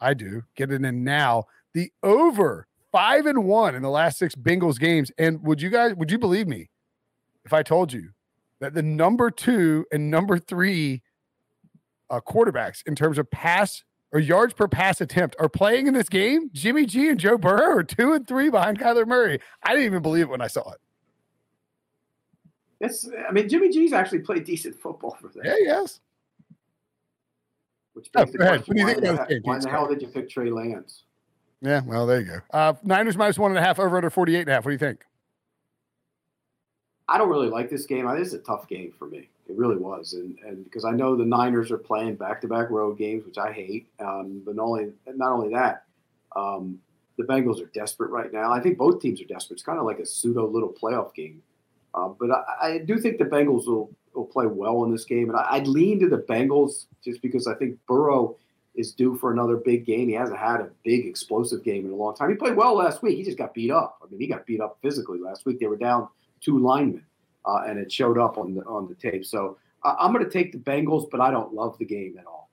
I do. Get it in now. The over five and one in the last six Bengals games. And would you guys, would you believe me if I told you that the number two and number three uh, quarterbacks in terms of pass or yards per pass attempt are playing in this game? Jimmy G and Joe Burrow are two and three behind Kyler Murray. I didn't even believe it when I saw it. It's, I mean, Jimmy G's actually played decent football for them. Yeah, yes. Which begs oh, the question, what do you think about this game? Why the hell did you pick Trey Lance? Yeah, well, there you go. Uh, Niners minus one and a half over under 48 and a half. What do you think? I don't really like this game. This is a tough game for me. It really was, and and because I know the Niners are playing back-to-back road games, which I hate. Um, but not only not only that, um, the Bengals are desperate right now. I think both teams are desperate. It's kind of like a pseudo little playoff game. Uh, but I, I, do think the Bengals will will play well in this game. And I, would lean to the Bengals just because I think Burrow is due for another big game. He hasn't had a big explosive game in a long time. He played well last week. He just got beat up. I mean, he got beat up physically last week. They were down two linemen, uh, and it showed up on the on the tape. So I'm going to take the Bengals, but I don't love the game at all.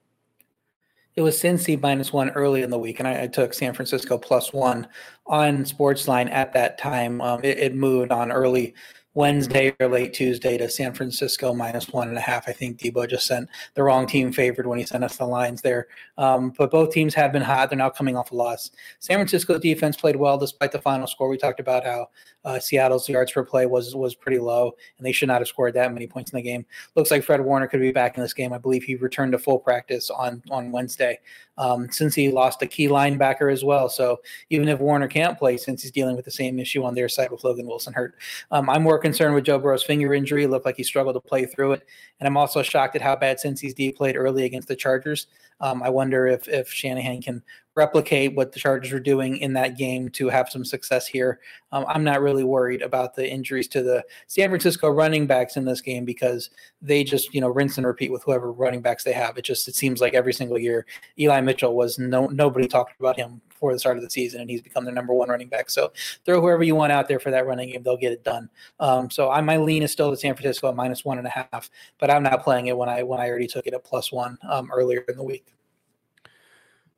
It was Cincy minus one early in the week, and I, I took San Francisco plus one on Sportsline at that time. Um, it, it moved on early Wednesday or late Tuesday to San Francisco minus one and a half. I think Debo just sent the wrong team favored when he sent us the lines there. Um, but both teams have been hot. They're now coming off a loss. San Francisco's defense played well despite the final score. We talked about how uh, Seattle's yards per play was was pretty low, and they should not have scored that many points in the game. Looks like Fred Warner could be back in this game. I believe he returned to full practice on on Wednesday. Um, since he lost a key linebacker as well, so even if Warner can't play, since he's dealing with the same issue on their side with Logan Wilson hurt, um, I'm more concerned with Joe Burrow's finger injury. Looked like he struggled to play through it, and I'm also shocked at how bad Cincy's D played early against the Chargers. Um, I wonder if if Shanahan can replicate what the Chargers were doing in that game to have some success here. Um, I'm not really worried about the injuries to the San Francisco running backs in this game because they just you know rinse and repeat with whoever running backs they have. It just it seems like every single year Eli Mitchell was no nobody talked about him before the start of the season, and he's become their number one running back. So throw whoever you want out there for that running game, they'll get it done. Um, so I, my lean is still to San Francisco at minus one and a half, but I'm not playing it when I when I already took it at plus one um, earlier in the week.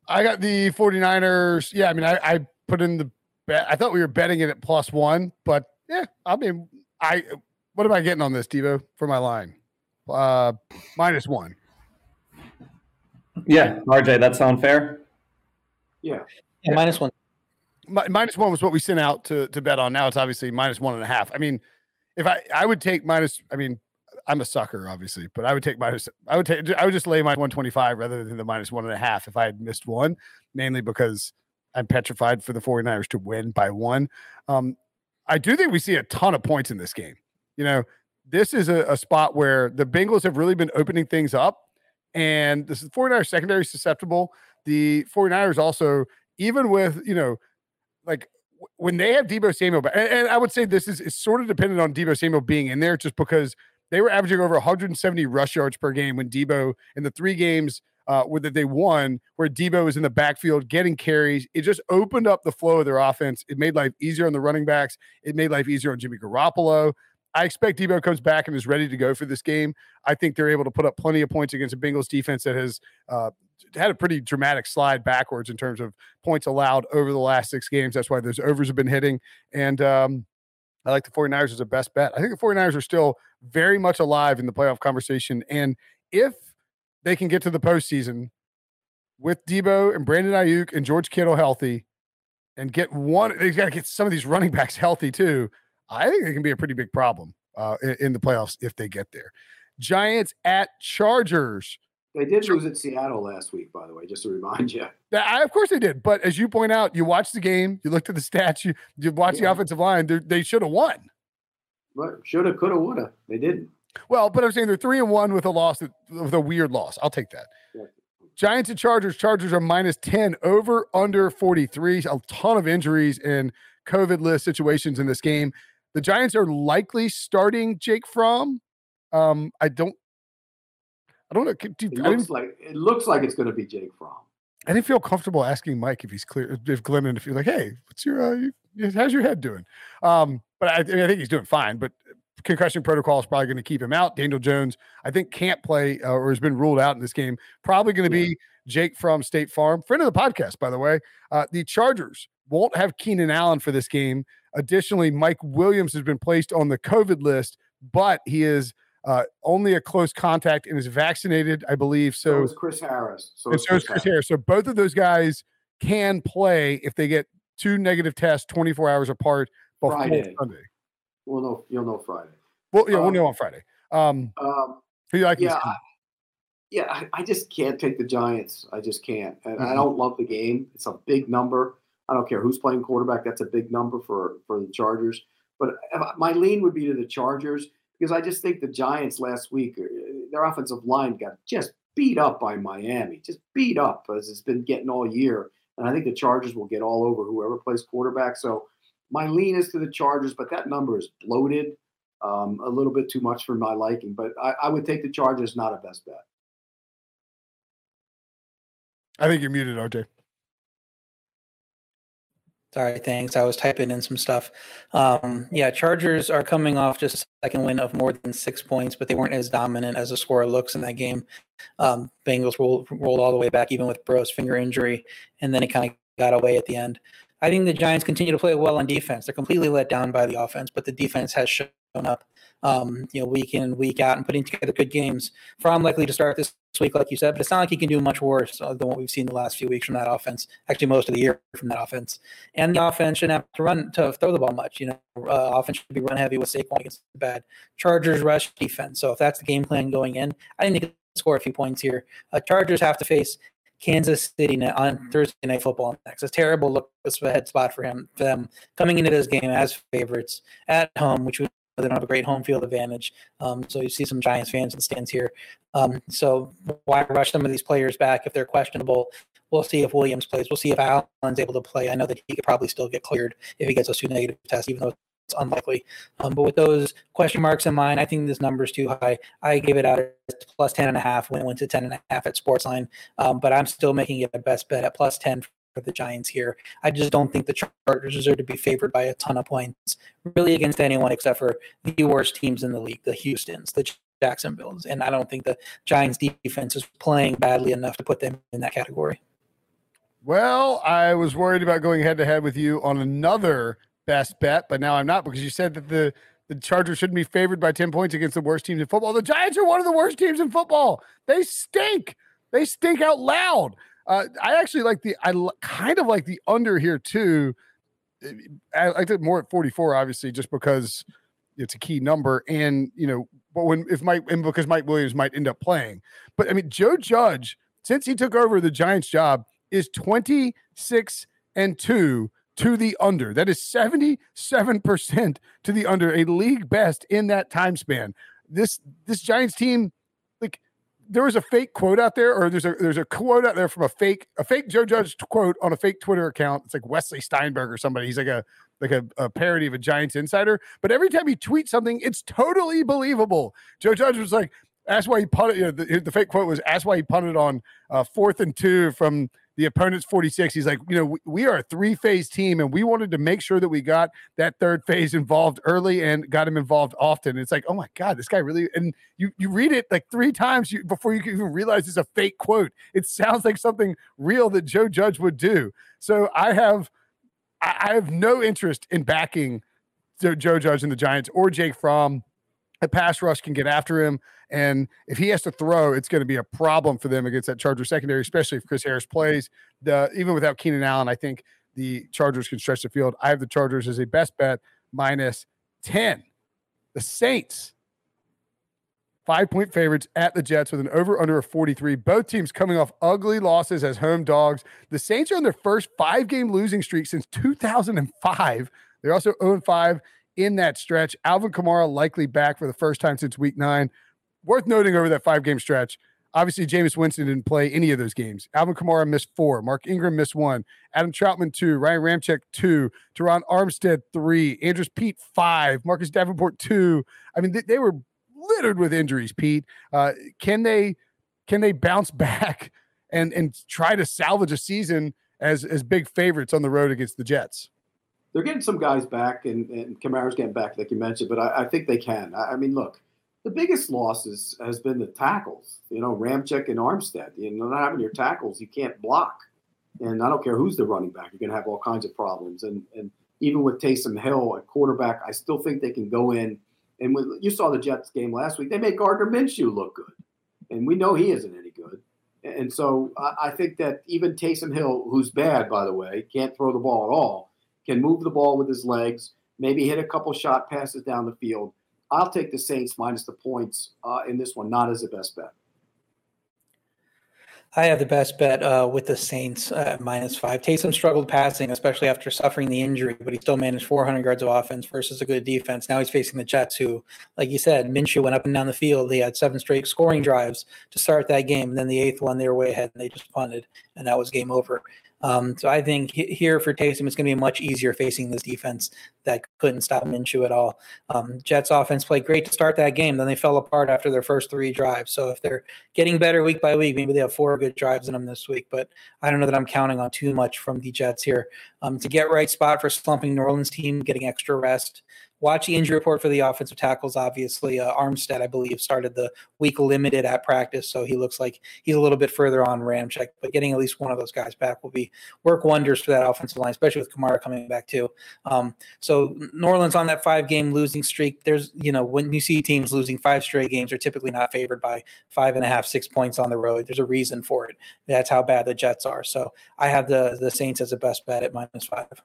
I got the 49ers. Yeah, I mean, I, I put in the bet. I thought we were betting it at plus one, but yeah, I mean, I what am I getting on this, Devo, for my line? Uh minus one. Yeah, RJ, that sound fair? Yeah. Yeah, minus one. minus one was what we sent out to to bet on. Now it's obviously minus one and a half. I mean, if I I would take minus. I mean, I'm a sucker, obviously, but I would take minus. I would take. I would just lay my 125 rather than the minus one and a half if I had missed one, mainly because I'm petrified for the 49ers to win by one. Um, I do think we see a ton of points in this game. You know, this is a, a spot where the Bengals have really been opening things up, and this is 49ers secondary susceptible. The 49ers also, even with, you know, like when they have Deebo Samuel, and, and I would say this is, sort of dependent on Deebo Samuel being in there just because they were averaging over 170 rush yards per game when Deebo in the three games uh, that they won, where Deebo was in the backfield getting carries. It just opened up the flow of their offense. It made life easier on the running backs. It made life easier on Jimmy Garoppolo. I expect Deebo comes back and is ready to go for this game. I think they're able to put up plenty of points against a Bengals defense that has uh, had a pretty dramatic slide backwards in terms of points allowed over the last six games. That's why those overs have been hitting. And um, I like the 49ers as a best bet. I think the 49ers are still very much alive in the playoff conversation. And if they can get to the postseason with Deebo and Brandon Aiyuk and George Kittle healthy and get one, they've got to get some of these running backs healthy too. I think it can be a pretty big problem uh, in, in the playoffs if they get there. Giants at Chargers. They did lose at Seattle last week, by the way, just to remind you. I, of course they did. But as you point out, you watched the game, you looked at the stats, you, you watched yeah. the offensive line. They should have won. But shoulda, coulda, woulda. They didn't. Well, but I'm saying they're three and one with a loss, with a weird loss. I'll take that. Yeah. Giants and Chargers. Chargers are minus 10 over under 43. A ton of injuries and COVID list situations in this game. The Giants are likely starting Jake Fromm. Um, I don't I don't know. Dude, it looks like it looks like it's going to be Jake Fromm. I didn't feel comfortable asking Mike if he's clear, if Glennon, if he's like, "Hey, what's your, uh, how's your head doing?" Um, but I, I, think he's doing fine. But concussion protocol is probably going to keep him out. Daniel Jones, I think, can't play uh, or has been ruled out in this game. Probably going to be Jake from State Farm, friend of the podcast, by the way. Uh, the Chargers won't have Keenan Allen for this game. Additionally, Mike Williams has been placed on the COVID list, but he is uh, only a close contact and is vaccinated, I believe. So, so Chris Harris. So, so Chris, Chris Harris. So both of those guys can play if they get two negative tests 24 hours apart Friday. Sunday. We'll know. You'll know Friday. Well, yeah, um, we'll know on Friday. Um, um who you like? Yeah, I, yeah. I, I, just can't take the Giants. I just can't. And mm-hmm. I don't love the game. It's a big number. I don't care who's playing quarterback. That's a big number for for the Chargers. But my lean would be to the Chargers because I just think the Giants last week, uh, their offensive line got just beat up by Miami, just beat up as it's been getting all year. And I think the Chargers will get all over whoever plays quarterback. So my lean is to the Chargers, but that number is bloated um, a little bit too much for my liking. But I, I would take the Chargers, not a best bet. I think you're muted, RJ. Sorry, thanks. I was typing in some stuff. Um, yeah, Chargers are coming off just second win of more than six points, but they weren't as dominant as the score looks in that game. Um, Bengals rolled, rolled all the way back, even with Burrow's finger injury, and then it kind of got away at the end. I think the Giants continue to play well on defense. They're completely let down by the offense, but the defense has shown up um, you know, week in, and week out, and putting together good games. Fromm likely to start this week, like you said, but it's not like he can do much worse uh, than what we've seen the last few weeks from that offense. Actually, most of the year from that offense, and the offense shouldn't have to run to throw the ball much. You know, uh, offense should be run heavy with Saquon against the bad Chargers rush defense. So if that's the game plan going in, I think they can score a few points here. Uh, Chargers have to face Kansas City on Thursday Night Football next. A terrible look this ahead spot for him, for them coming into this game as favorites at home, which would they don't have a great home field advantage. Um, so you see some Giants fans in the stands here. Um, so why rush some of these players back if they're questionable? We'll see if Williams plays. We'll see if Allen's able to play. I know that he could probably still get cleared if he gets those two negative tests, even though it's unlikely. Um, but with those question marks in mind, I think this number is too high. I gave it out at plus 10 and a half when it went to 10 and a half at Sportsline. Um, but I'm still making it a best bet at plus 10 for the Giants here. I just don't think the Chargers deserve to be favored by a ton of points, really against anyone except for the worst teams in the league, the Houston's, the Jacksonville's, and I don't think the Giants defense is playing badly enough to put them in that category. Well, I was worried about going head to head with you on another best bet, but now I'm not because you said that the the Chargers shouldn't be favored by 10 points against the worst teams in football. The Giants are one of the worst teams in football. They stink. They stink out loud. Uh, I actually like the I l- kind of like the under here too. I like it more at 44, obviously, just because it's a key number, and you know, but when if Mike and because Mike Williams might end up playing, but I mean, Joe Judge since he took over the Giants job is 26 and two to the under. That is 77% to the under, a league best in that time span. This this Giants team, like there was a fake quote out there, or there's a there's a quote out there from a fake a fake Joe Judge quote on a fake Twitter account. It's like Wesley Steinberg or somebody. He's like a like a, a parody of a Giants insider. But every time he tweets something, it's totally believable. Joe Judge was like, "That's why he punted." You know, the, the fake quote was, "That's why he punted on uh, fourth and two from the opponent's 46. He's like, you know, we, we are a three phase team and we wanted to make sure that we got that third phase involved early and got him involved often. It's like, oh my God, this guy really, and you, you read it like three times before you can even realize it's a fake quote. It sounds like something real that Joe Judge would do. So I have, I have no interest in backing Joe Judge and the Giants or Jake Fromm a pass rush can get after him. And if he has to throw, it's going to be a problem for them against that Charger secondary, especially if Chris Harris plays. The even without Keenan Allen, I think the Chargers can stretch the field. I have the Chargers as a best bet minus 10. The Saints, five point favorites at the Jets with an over under of 43. Both teams coming off ugly losses as home dogs. The Saints are on their first five game losing streak since 2005. They're also 0 5 in that stretch. Alvin Kamara likely back for the first time since week nine. Worth noting over that five game stretch. Obviously, Jameis Winston didn't play any of those games. Alvin Kamara missed four. Mark Ingram missed one. Adam Trautman, two. Ryan Ramczyk, two. Terron Armstead, three. Andrus Peat, five. Marcus Davenport, two. I mean, they, they were littered with injuries, Pete. Uh, can they can they bounce back and and try to salvage a season as as big favorites on the road against the Jets? They're getting some guys back, and, and Kamara's getting back, like you mentioned. But I, I think they can. I, I, mean, look, the biggest losses has been the tackles. You know, Ramczyk and Armstead. You know, not having your tackles, you can't block. And I don't care who's the running back, you're going to have all kinds of problems. And and even with Taysom Hill at quarterback, I still think they can go in. And when you saw the Jets game last week, they made Gardner Minshew look good, and we know he isn't any good. And so I, I think that even Taysom Hill, who's bad by the way, can't throw the ball at all can move the ball with his legs, maybe hit a couple shot passes down the field. I'll take the Saints minus the points uh, in this one, not as a best bet. I have the best bet uh, with the Saints uh, minus five. Taysom struggled passing, especially after suffering the injury, but he still managed 400 yards of offense versus a good defense. Now he's facing the Jets, who, like you said, Minshew went up and down the field. They had seven straight scoring drives to start that game. And then the eighth one, they were way ahead and they just punted, and that was game over. Um, so I think here for Taysom, it's going to be much easier facing this defense that couldn't stop Minshew at all. Um, Jets offense played great to start that game. Then they fell apart after their first three drives. So if they're getting better week by week, maybe they have four good drives in them this week. But I don't know that I'm counting on too much from the Jets here. Um, to get right spot for slumping New Orleans team, getting extra rest watch the injury report for the offensive tackles. Obviously, uh, Armstead, I believe, started the week limited at practice, so he looks like he's a little bit further on Ramczyk. But getting at least one of those guys back will be work wonders for that offensive line, especially with Kamara coming back too. Um, so New Orleans on that five game losing streak. There's you know when you see teams losing five straight games, are typically not favored by five and a half, six points on the road. There's a reason for it. That's how bad the Jets are. So I have the the Saints as a best bet at minus five.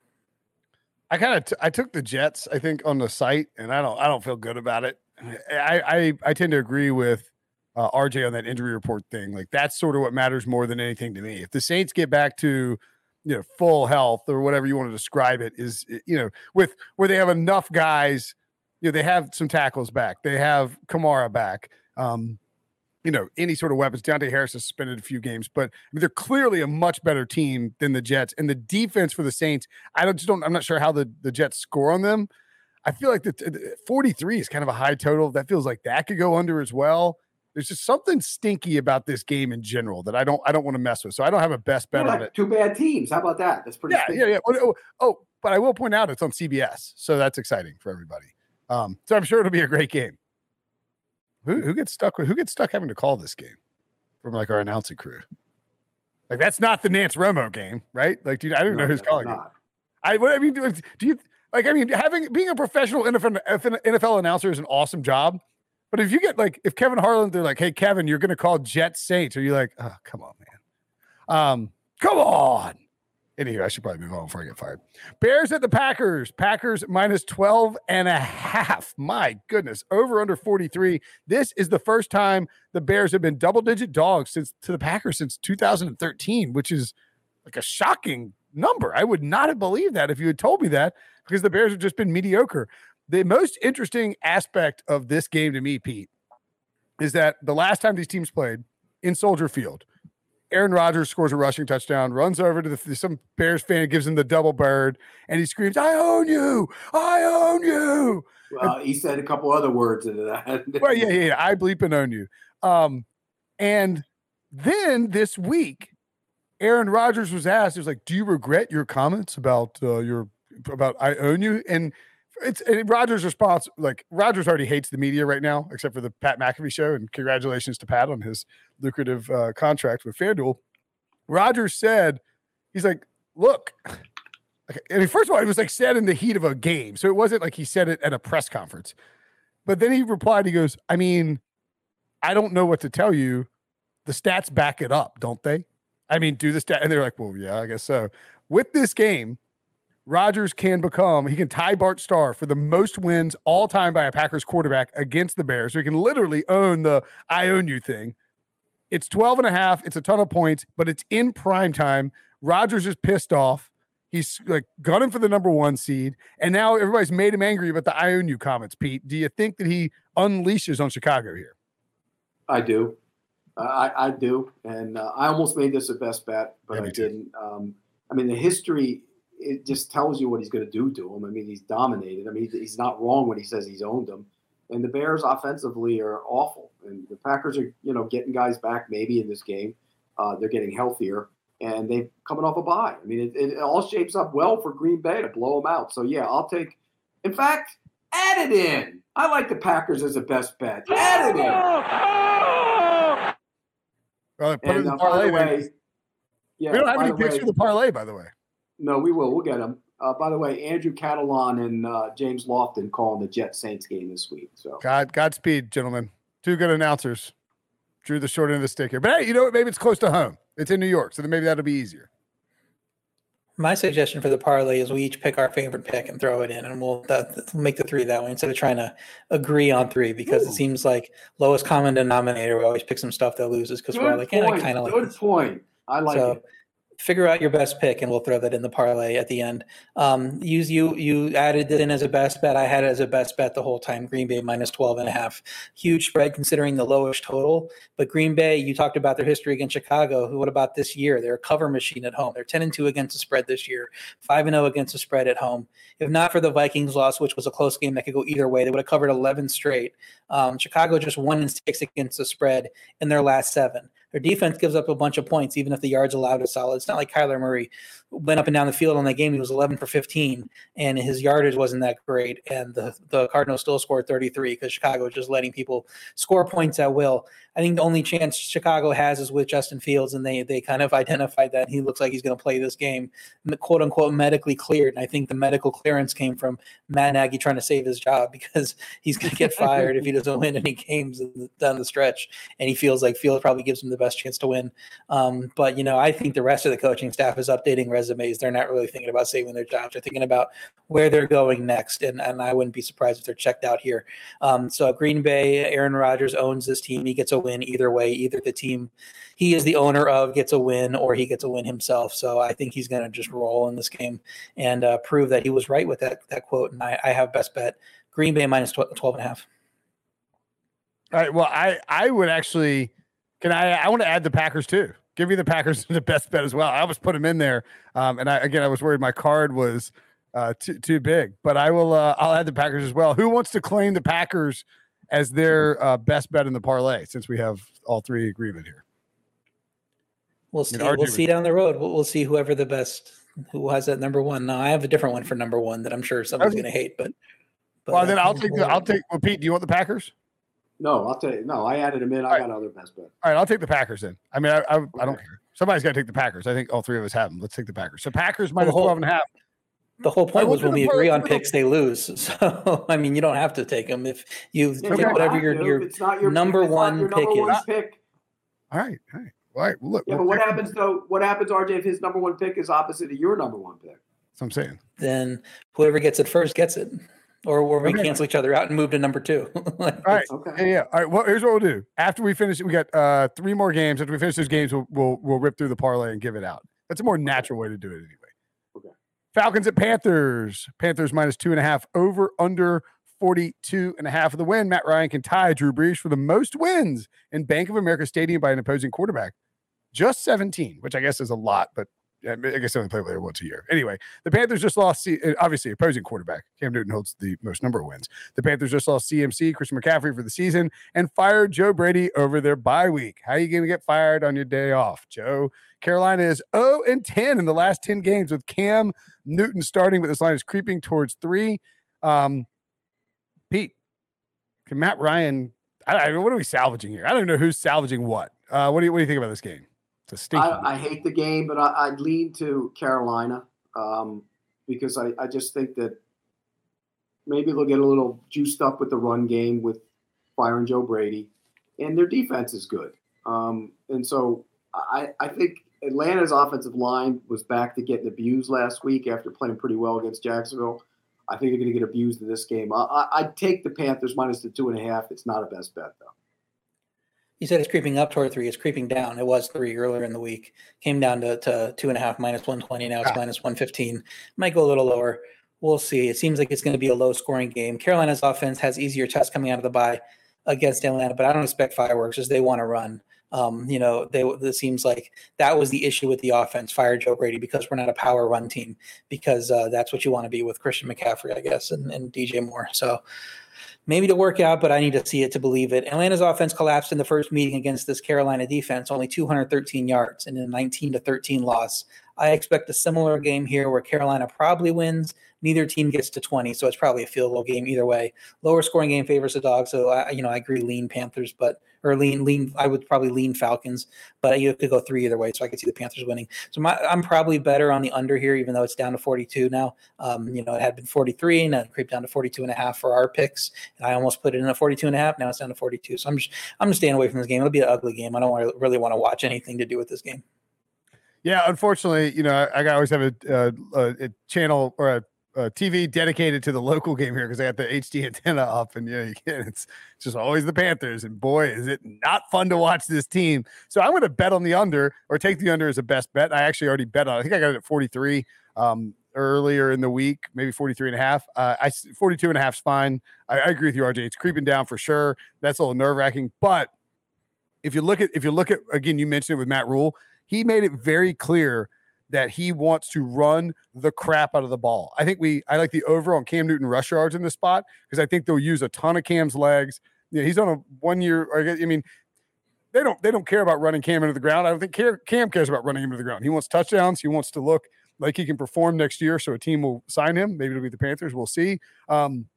I kind of t- I took the Jets, I think, on the site, and I don't I don't feel good about it. I I, I tend to agree with uh, RJ on that injury report thing. Like that's sort of what matters more than anything to me. If the Saints get back to you know full health or whatever you want to describe it, is you know with where they have enough guys, you know they have some tackles back, they have Kamara back. Um, you know, any sort of weapons. Deonte Harris has suspended a few games, but I mean, they're clearly a much better team than the Jets. And the defense for the Saints, I don't, just don't, I'm not sure how the, the Jets score on them. I feel like the, the 43 is kind of a high total. That feels like that could go under as well. There's just something stinky about this game in general that I don't, I don't want to mess with. So I don't have a best bet on it. Two bad teams. How about that? That's pretty. Yeah, stinky. yeah, yeah. Oh, oh, oh, but I will point out it's on CBS, so that's exciting for everybody. Um, so I'm sure it'll be a great game. Who who gets stuck with who gets stuck having to call this game from like our announcing crew? Like that's not the Nantz Romo game, right? Like, dude, I don't no, know who's calling it. I what I mean, do, do you like? I mean, having being a professional NFL, NFL announcer is an awesome job. But if you get like if Kevin Harlan, they're like, "Hey, Kevin, you're going to call Jet Saints," are you like, "Oh, come on, man, um, come on." Anyway, I should probably move on before I get fired. Bears at the Packers. Packers minus 12 and a half. My goodness. Over under 43. This is the first time the Bears have been double digit dogs since to the Packers since 2013, which is like a shocking number. I would not have believed that if you had told me that because the Bears have just been mediocre. The most interesting aspect of this game to me, Pete, is that the last time these teams played in Soldier Field, Aaron Rodgers scores a rushing touchdown, runs over to the, some Bears fan, gives him the double bird, and he screams, "I own you! I own you!" Well, he said a couple other words into that. well, yeah, yeah, yeah, I bleep and own you. Um, and then this week, Aaron Rodgers was asked, he was like, "Do you regret your comments about uh, your about I own you?" And it's and Rodgers' response, like Rodgers already hates the media right now, except for the Pat McAfee show. And congratulations to Pat on his lucrative uh, contract with FanDuel. Rodgers said, "He's like, look." I mean, first of all, it was like said in the heat of a game, so it wasn't like he said it at a press conference. But then he replied, he goes, "I mean, I don't know what to tell you. The stats back it up, don't they? I mean, do the stat." And they're like, "Well, yeah, I guess so." With this game, Rodgers can become, he can tie Bart Starr for the most wins all time by a Packers quarterback against the Bears. So he can literally own the I own you thing. It's 12 and a half. It's a ton of points, but it's in prime time. Rodgers is pissed off. He's like gunning for the number one seed. And now everybody's made him angry about the I own you comments, Pete. Do you think that he unleashes on Chicago here? I do. Uh, I, I do. And uh, I almost made this a best bet, but Yeah, I didn't. Um, I mean, the history it just tells you what he's going to do to him. I mean, he's dominated. I mean, he's, not wrong when he says he's owned them. And the Bears offensively are awful, and the Packers are you know getting guys back maybe in this game. Uh, they're getting healthier, and they're coming off a bye. I mean, it, it all shapes up well for Green Bay to blow them out. So yeah, I'll take. In fact, add it in. I like the Packers as a best bet. Add it in. Well, put it in And the uh, parlay. the way, yeah, we don't have any picks way- for the parlay, by the way. No, we will. We'll get them. Uh, by the way, Andrew Catalon and uh, James Lofton calling the Jet Saints game this week. So God, Godspeed, gentlemen. Two good announcers. Drew the short end of the stick here. But hey, you know what? Maybe it's close to home. It's in New York, so then maybe that'll be easier. My suggestion for the parlay is we each pick our favorite pick and throw it in, and we'll, that, we'll make the three that way instead of trying to agree on three because Ooh. it seems like lowest common denominator. We always pick some stuff that loses because we're like, yeah, I kind of like good this. point. I like so it. Figure out your best pick and we'll throw that in the parlay at the end. Um, use you you added it in as a best bet. I had it as a best bet the whole time. Green Bay minus 12 and a half. Huge spread considering the lowest total. But Green Bay, you talked about their history against Chicago. Who what about this year? They're a cover machine at home. They're 10 and 2 against the spread this year, 5 and 0 against the spread at home. If not for the Vikings loss, which was a close game that could go either way, they would have covered 11 straight. Um, Chicago just one and six against the spread in their last seven. Their defense gives up a bunch of points, even if the yards allowed is solid. It's not like Kyler Murray went up and down the field on that game. He was 11 for 15, and his yardage wasn't that great. And the, the Cardinals still scored 33 because Chicago was just letting people score points at will. I think the only chance Chicago has is with Justin Fields, and they they kind of identified that he looks like he's going to play this game, quote unquote, medically cleared. And I think the medical clearance came from Matt Nagy trying to save his job because he's going to get fired if he doesn't win any games down the stretch. And he feels like Fields probably gives him the best chance to win. Um, but you know, I think the rest of the coaching staff is updating resumes. Amazed they're not really thinking about saving their jobs. They're thinking about where they're going next. And and I wouldn't be surprised if they're checked out here. Um, so Green Bay, Aaron Rodgers owns this team. He gets a win either way. Either the team he is the owner of gets a win, or he gets a win himself. So I think he's going to just roll in this game and uh, prove that he was right with that that quote. And I, I have best bet Green Bay minus 12, 12 and a half. All right. Well, I I would actually can I I want to add the Packers too. Give me the Packers the best bet as well. I almost put them in there. Um, and I again I was worried my card was uh too too big, but I will uh I'll add the Packers as well. Who wants to claim the Packers as their uh, best bet in the parlay since we have all three agreement here? We'll see. we'll see down the road. We'll, we'll see whoever the best who has that number one. Now I have a different one for number one that I'm sure someone's going to hate. But, but well, then I'll take the I'll take well Pete, do you want the Packers? No, I'll tell you. No, I added him in. I All right. got other best bet. All right, I'll take the Packers in. I mean, I I, I don't care. Somebody's got to take the Packers. I think all three of us have them. Let's take the Packers. So Packers minus whole- 12 and a half. The whole point was when we agree on we'll do the- picks, they lose. So I mean, you don't have to take them if you Yeah, take whatever your your it's not your number if it's not one your pick number one pick. All right, all right. All right. Well, look. Yeah, we'll but what pick- happens though? What happens, RJ, if his number one pick is opposite of your number one pick? That's what I'm saying. then whoever gets it first gets it, or or we Okay. cancel each other out and move to number two. Like, All right. Okay. Yeah, yeah. All right. Well, here's what we'll do. After we finish, we got uh three more games. After we finish those games, we'll we'll, we'll rip through the parlay and give it out. That's a more natural way to do it anyway. Falcons at Panthers. Panthers minus two and a half over under 42 and a half of the win. Matt Ryan can tie Drew Brees for the most wins in Bank of America Stadium by an opposing quarterback. Just 17, which I guess is a lot, but I guess they only play there once a year. Anyway, the Panthers just lost, uh, obviously, opposing quarterback. Cam Newton holds the most number of wins. The Panthers just lost CMC, Christian McCaffrey for the season, and fired Joe Brady over their bye week. How are you going to get fired on your day off, Joe? Carolina is 0 and 10 in the last 10 games with Cam Newton starting, but this line is creeping towards three. Um, Pete, can Matt Ryan? I, I, what are we salvaging here? I don't know who's salvaging what. Uh, what do you what do you think about this game? A stinky. I, I hate the game, but I, would lean to Carolina um, because I, I just think that maybe they'll get a little juiced up with the run game with firing Joe Brady, and their defense is good. Um, and so I, I think Atlanta's offensive line was back to getting abused last week after playing pretty well against Jacksonville. I think they're going to get abused in this game. I, would take the Panthers minus the two and a half. It's not a best bet though. You said it's creeping up toward three. It's creeping down. It was three earlier in the week. Came down to, to two and a half, minus 120. Now it's ah. minus 115. Might go a little lower. We'll see. It seems like it's going to be a low scoring game. Carolina's offense has easier tests coming out of the bye against Atlanta, but I don't expect fireworks as they want to run. Um, you know, they it seems like that was the issue with the offense. Fire Joe Brady because we're not a power run team because uh, that's what you want to be with Christian McCaffrey, I guess, and, and DJ Moore. So maybe to work out, but I need to see it to believe it. Atlanta's offense collapsed in the first meeting against this Carolina defense, only 213 yards in a 19 to 13 loss. I expect a similar game here where Carolina probably wins. Neither team gets to 20, so it's probably a field goal game either way. Lower scoring game favors the dog, so I, you know I agree lean Panthers, but or lean lean I would probably lean Falcons, but you could go three either way, so I could see the Panthers winning. So my, I'm probably better on the under here, even though it's down to 42 now. Um, you know it had been 43 and it creeped down to 42 and a half for our picks, and I almost put it in a 42 and a half. Now it's down to 42, so I'm just I'm just staying away from this game. It'll be an ugly game. I don't really want to watch anything to do with this game. Yeah, unfortunately, you know, I, I always have a, a, channel or a, a, TV dedicated to the local game here because I got the HD antenna up, and yeah, you can, it's just always the Panthers. And boy, is it not fun to watch this team. So I'm going to bet on the under or take the under as a best bet. I actually already bet on. It. I think I got it at 43 um, earlier in the week, maybe 43 and a half. Uh, I 42 and a half is fine. I, I agree with you, RJ. It's creeping down for sure. That's a little nerve wracking, but if you look at if you look at again, you mentioned it with Matt Rhule he made it very clear that he wants to run the crap out of the ball. I think we I like the over on Cam Newton rush yards in this spot because I think they'll use a ton of Cam's legs. You know, he's on a one year. I mean, they don't they don't care about running Cam into the ground. I don't think Cam cares about running him into the ground. He wants touchdowns. He wants to look like he can perform next year. So a team will sign him. Maybe it'll be the Panthers. We'll see. Um,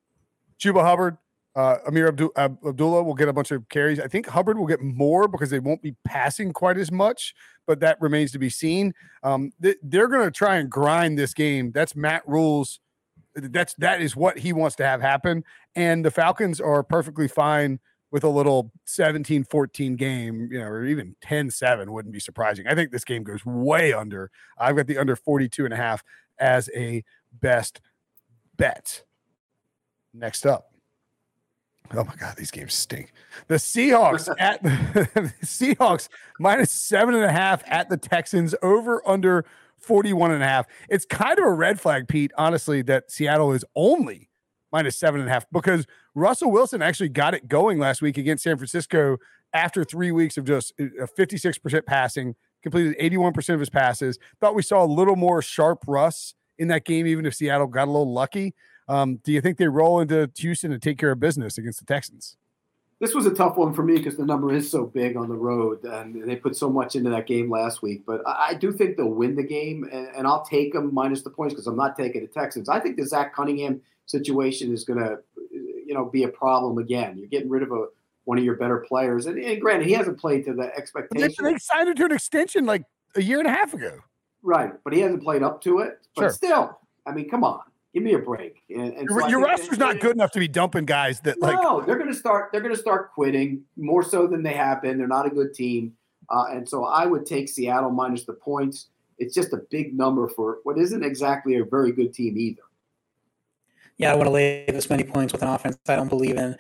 Chuba Hubbard, uh, Ameer Abdu- Abdullah will get a bunch of carries. I think Hubbard will get more because they won't be passing quite as much, but that remains to be seen. Um, th- they're going to try and grind this game. That's Matt Rhule's. That's that is what he wants to have happen. And the Falcons are perfectly fine with a little 17-14 game, you know, or even 10-7 wouldn't be surprising. I think this game goes way under. I've got the under 42 and a half as a best bet. Next up. Oh my God, these games stink. The Seahawks at the Seahawks minus seven and a half at the Texans over under 41 and a half. It's kind of a red flag, Pete, honestly, that Seattle is only minus seven and a half because Russell Wilson actually got it going last week against San Francisco after three weeks of just uh, 56% passing, completed 81% of his passes. Thought we saw a little more sharp Russ in that game, even if Seattle got a little lucky. Um, do you think they roll into Houston and take care of business against the Texans? This was a tough one for me because the number is so big on the road, and they put so much into that game last week. But I, do think they'll win the game, and, and I'll take them minus the points because I'm not taking the Texans. I think the Zach Cunningham situation is going to, you know, be a problem again. You're getting rid of a one of your better players, and, and granted, he hasn't played to the expectation. They, they signed him to an extension like a year and a half ago. Right, but he hasn't played up to it. But sure. still, I mean, come on give me a break. And, and your, so your roster's not good enough to be dumping guys that no, like. No, they're going to start. They're going to start quitting more so than they have been. They're not a good team, uh, and so I would take Seattle minus the points. It's just a big number for what isn't exactly a very good team either. Yeah, I want to lay this many points with an offense I don't believe in.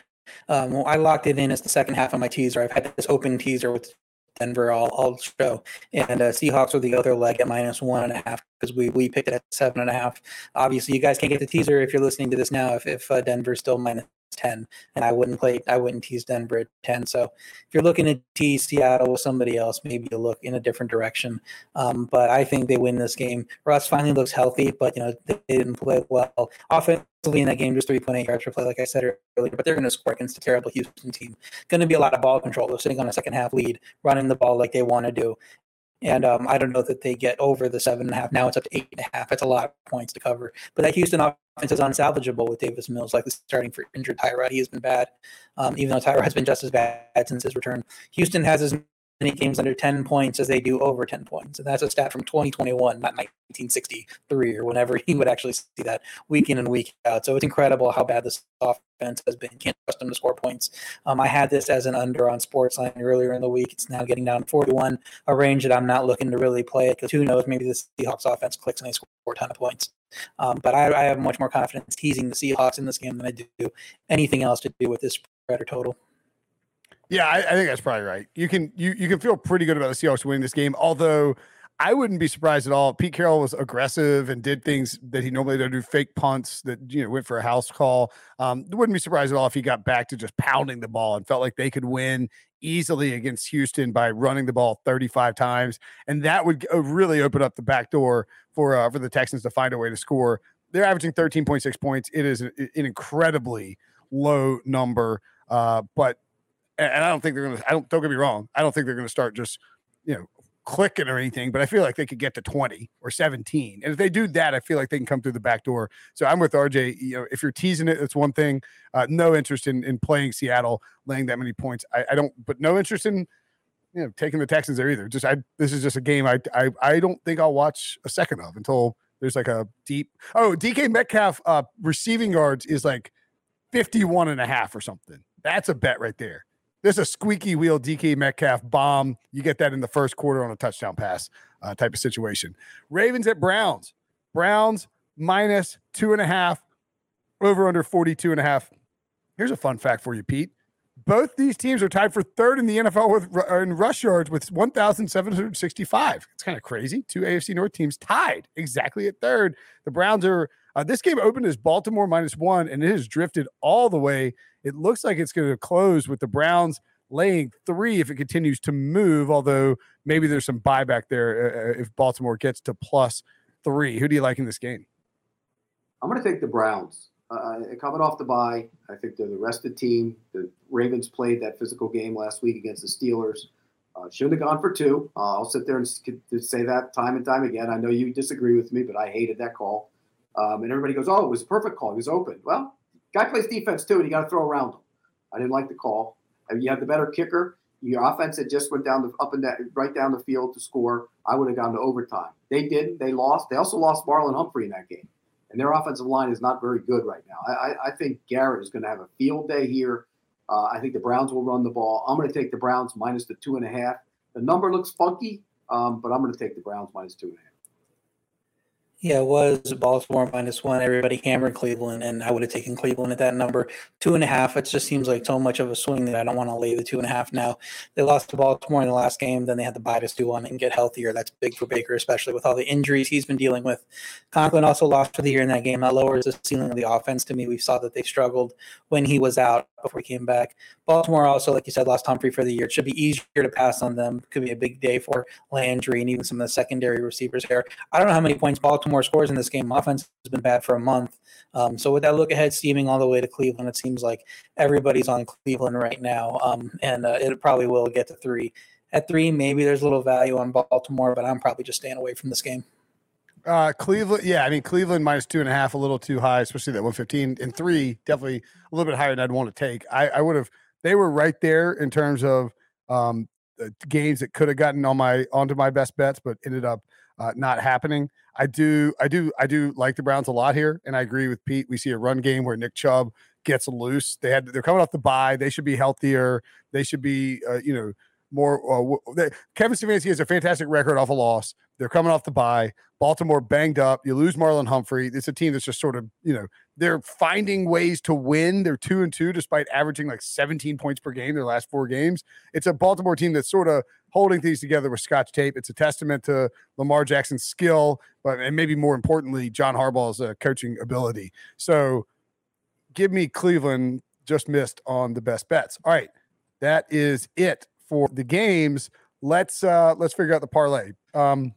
Um, well, I locked it in as the second half of my teaser. I've had this open teaser with Denver all, all show. And uh, Seahawks were the other leg at minus one and a half because we, we picked it at seven and a half. Obviously, you guys can't get the teaser if you're listening to this now if, if uh, Denver's still minus 10 and i wouldn't play i wouldn't tease denver at 10 so if you're looking to tease seattle with somebody else maybe you look in a different direction. Um, but i think they win this game. Russ finally looks healthy but you know they, they didn't play well. Offensively in that game just 3.8 yards per play like i said earlier but they're going to score against a terrible houston team. Going to be a lot of ball control they're sitting on a second half lead running the ball like they want to do and um, I don't know that they get over the seven and a half. Now it's up to eight and a half. That's a lot of points to cover. But that Houston offense is unsalvageable with Davis Mills, like starting for injured Tyrod. He has been bad, um, even though Tyrod has been just as bad since his return. Houston has as many games under 10 points as they do over 10 points. And that's a stat from 2021, not 1963 or whenever he would actually see that week in and week out. So it's incredible how bad this offense has been. Can't trust them to score points. Um, I had this as an under on Sportsline earlier in the week. It's now getting down to 41, a range that I'm not looking to really play it because who knows, maybe the Seahawks offense clicks and they score a ton of points. Um, but I, I have much more confidence teasing the Seahawks in this game than I do anything else to do with this spread or total. Yeah, I, I, think that's probably right. You can you you can feel pretty good about the Seahawks winning this game, although I wouldn't be surprised at all. Pete Carroll was aggressive and did things that he normally doesn't do, fake punts that you know went for a house call. Um, wouldn't be surprised at all if he got back to just pounding the ball and felt like they could win easily against Houston by running the ball 35 times, and that would really open up the back door for uh, for the Texans to find a way to score. They're averaging 13.6 points. It is an, an incredibly low number, uh, but and I don't think they're going to. I don't. Don't get me wrong. I don't think they're going to start just you know clicking or anything, but I feel like they could get to 20 or 17. And if they do that, I feel like they can come through the back door. So I'm with RJ. You know, if you're teasing it, it's one thing. Uh, no interest in in playing Seattle, laying that many points. I, I don't, but no interest in you know taking the Texans there either. Just I this is just a game I I I don't think I'll watch a second of until there's like a deep oh DK Metcalf uh receiving yards is like 51 and a half or something. That's a bet right there. There's a squeaky wheel DK Metcalf bomb. You get that in the first quarter on a touchdown pass uh, type of situation. Ravens at Browns. Browns minus two and a half, over under 42 and a half. Here's a fun fact for you, Pete. Both these teams are tied for third in the NFL with in rush yards with 1,765. It's kind of crazy. Two AFC North teams tied exactly at third. The Browns are. Uh, this game opened as Baltimore minus one, and it has drifted all the way it looks like it's going to close with the Browns laying three if it continues to move, although maybe there's some buyback there uh, uh if Baltimore gets to plus three. Who do you like in this game? I'm going to take the Browns. Uh, coming off the bye, I think they're the rested team. The Ravens played that physical game last week against the Steelers. Uh, shouldn't have gone for two. Uh, I'll sit there and say that time and time again. I know you disagree with me, but I hated that call. Um, and everybody goes, "Oh, it was a perfect call. He was open." Well, Guy plays defense too, and you got to throw around him. I didn't like the call. You have the better kicker. Your offense had just went down the up and down, right down the field to score. I would have gone to overtime. They didn't. They lost. They also lost Marlon Humphrey in that game, and their offensive line is not very good right now. I, I think Garrett is going to have a field day here. Uh, I think the Browns will run the ball. I'm going to take the Browns minus the two and a half. The number looks funky, um, but I'm going to take the Browns minus two and a half. Yeah, it was Baltimore minus one. Everybody hammered Cleveland, and I would have taken Cleveland at that number. Two and a half. It just seems like so much of a swing that I don't want to lay the two and a half now. They lost to Baltimore in the last game, then they had to buy to do on it and get healthier. That's big for Baker, especially with all the injuries he's been dealing with. Conklin also lost for the year in that game. That lowers the ceiling of the offense to me. We saw that they struggled when he was out before he came back. Baltimore also, like you said, lost Humphrey for the year. It should be easier to pass on them. Could be a big day for Landry and even some of the secondary receivers here. I don't know how many points Baltimore scores in this game. Offense has been bad for a month. Um, so with that look ahead steaming all the way to Cleveland, it seems like everybody's on Cleveland right now, um, and uh, it probably will get to three. At three, maybe there's a little value on Baltimore, but I'm probably just staying away from this game. Uh, Cleveland, yeah, I mean Cleveland minus two and a half, a little too high, especially that one fifteen. And three, definitely a little bit higher than I'd want to take. I, I would have. They were right there in terms of um, games that could have gotten on my onto my best bets, but ended up uh, not happening. I do, I do, I do like the Browns a lot here, and I agree with Pete. We see a run game where Nick Chubb gets loose. They had they're coming off the bye. They should be healthier. They should be, uh, you know, more. Uh, they, Kevin Stefanski has a fantastic record off a loss. They're coming off the bye. Baltimore banged up. You lose Marlon Humphrey. It's a team that's just sort of, you know, they're finding ways to win. They're two and two despite averaging like 17 points per game their last four games. It's a Baltimore team that's sort of holding things together with Scotch tape. It's a testament to Lamar Jackson's skill, but and maybe more importantly, John Harbaugh's uh, coaching ability. So, give me Cleveland. Just missed on the best bets. All right, that is it for the games. Let's uh let's figure out the parlay. Um,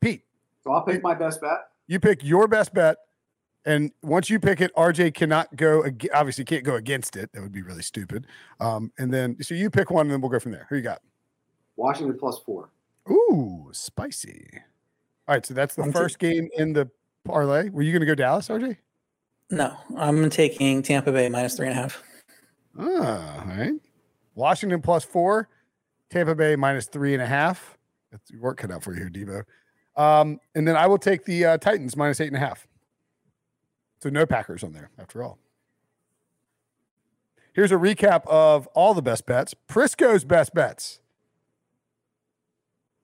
Pete, So I'll pick my best bet. you pick your best bet, and once you pick it, RJ cannot go. ag- Obviously, can't go against it. That would be really stupid. Um, and then so you pick one, and then we'll go from there. Who you got? Washington plus four. Ooh, spicy. All right, so that's the I'm first game in the parlay. Were you going to go Dallas, RJ? No, I'm taking Tampa Bay minus three and a half. Ah, all right. Washington plus four, Tampa Bay minus three and a half. That's work cut out for you here, Deebo. Um, and then I will take the uh, Titans minus eight and a half. So no Packers on there after all. Here's a recap of all the best bets. Prisco's best bets.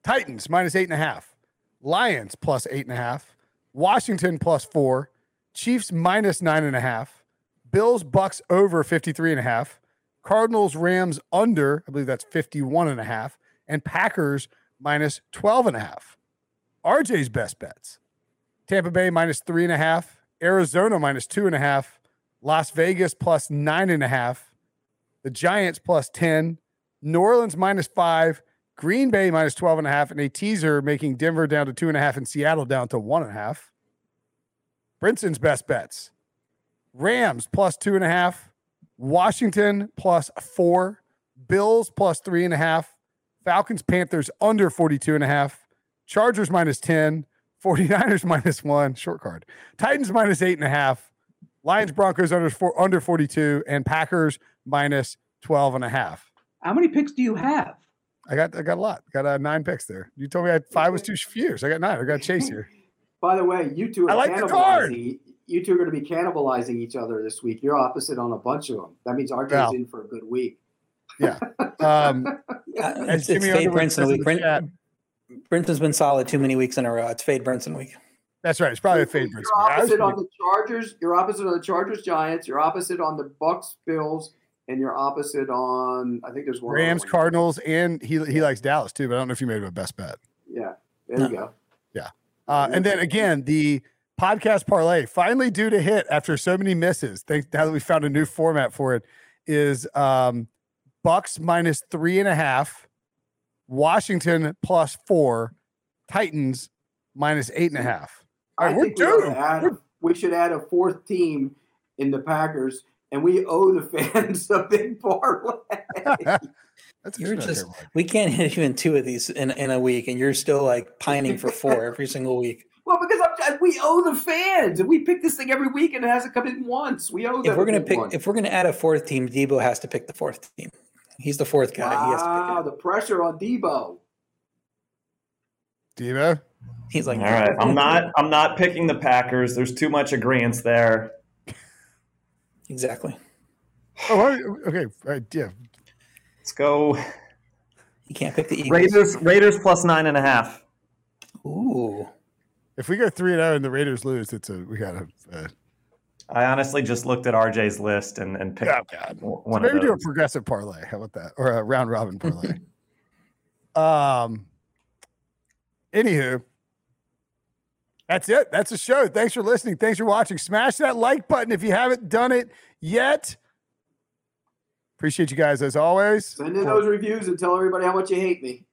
Titans minus eight and a half. Lions plus eight and a half. Washington plus four. Chiefs minus nine and a half. Bills Bucks over 53 and a half. Cardinals Rams under, I believe that's 51 and a half. And Packers minus 12 and a half. RJ's best bets. Tampa Bay minus three and a half. Arizona minus two and a half. Las Vegas plus nine and a half. The Giants plus 10. New Orleans minus five. Green Bay minus 12 and a half. And a teaser making Denver down to two and a half and Seattle down to one and a half. Brinson's best bets. Rams plus two and a half. Washington plus four. Bills plus three and a half. Falcons, Panthers under 42 and a half. Chargers minus 10. 49ers minus one. Short card. Titans minus eight and a half. Lions, Broncos under, four, under 42. And Packers minus 12 and a half. How many picks do you have? I got I got a lot. Got uh, nine picks there. You told me I had five was too few. So I got nine. I got Chase here. By the way, you two are I like the card. Cannibalizing. You two are going to be cannibalizing each other this week. You're opposite on a bunch of them. That means RJ's Well. in for a good week. Yeah. Um, Uh, as it's it's fade Underwood Brinson week. Brin- Brinson's been solid too many weeks in a row. It's fade Brinson week. that's right. It's probably a fade. You're Brinson. I was opposite on the Chargers. You're opposite on the Chargers, Giants. You're opposite on the Bucks, Bills, and you're opposite on. I think there's one. Rams, one. Cardinals, and he he likes Dallas too. But I don't know if you made him a best bet. Yeah, there you go. Yeah. Uh, and then again, the podcast parlay finally due to hit after so many misses. Thanks now that we found a new format for it. Is um, Bucks minus three and a half, Washington plus four, Titans minus eight and a half. All I we're think we, ought add- We're- we should add a fourth team in the Packers, and we owe the fans a big parlay. That's You're just we can't hit even two of these in, in a week, and you're still like pining for four every single week. Well, because I'm, we owe the fans, and we pick this thing every week, and it hasn't come in once. We owe them. If we're gonna pick, one. if we're gonna add a fourth team, Deebo has to pick the fourth team. He's the fourth guy. He has to pick wow, the pressure on Deebo. Devo. He's like, All right, I'm not. I'm not picking the Packers. There's too much agreement there. exactly. Oh, okay. All right, yeah. Let's go You can't pick the Eagles. Raiders. Raiders plus nine and a half. Ooh, If we go three and zero and the Raiders lose, it's a we got to. Uh, I honestly just looked at RJ's list and, and picked oh God. w- So one maybe of do a progressive parlay. How about that? Or a round robin parlay. um. Anywho, that's it. That's the show. Thanks for listening. Thanks for watching. Smash that like button if you haven't done it yet. Appreciate you guys as always. Send in those reviews and tell everybody how much you hate me.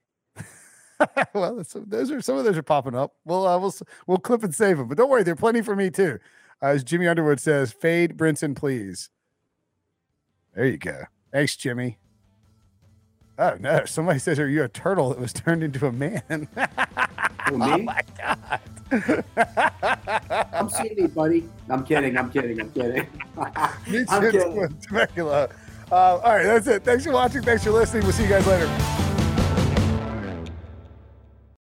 well, those are some of those are popping up. We'll uh, we'll we'll clip and save them, but don't worry, there are plenty for me too. Uh, as Jimmy Underwood says, "Fade Brinson, please." There you go. Thanks, Jimmy. Oh no! Somebody says, "Are you a turtle that was turned into a man?" Oh my god! I'm seeing buddy. I'm kidding. I'm kidding. I'm kidding. Me I'm kidding. Uh, all right, that's it. Thanks for watching. Thanks for listening. We'll see you guys later.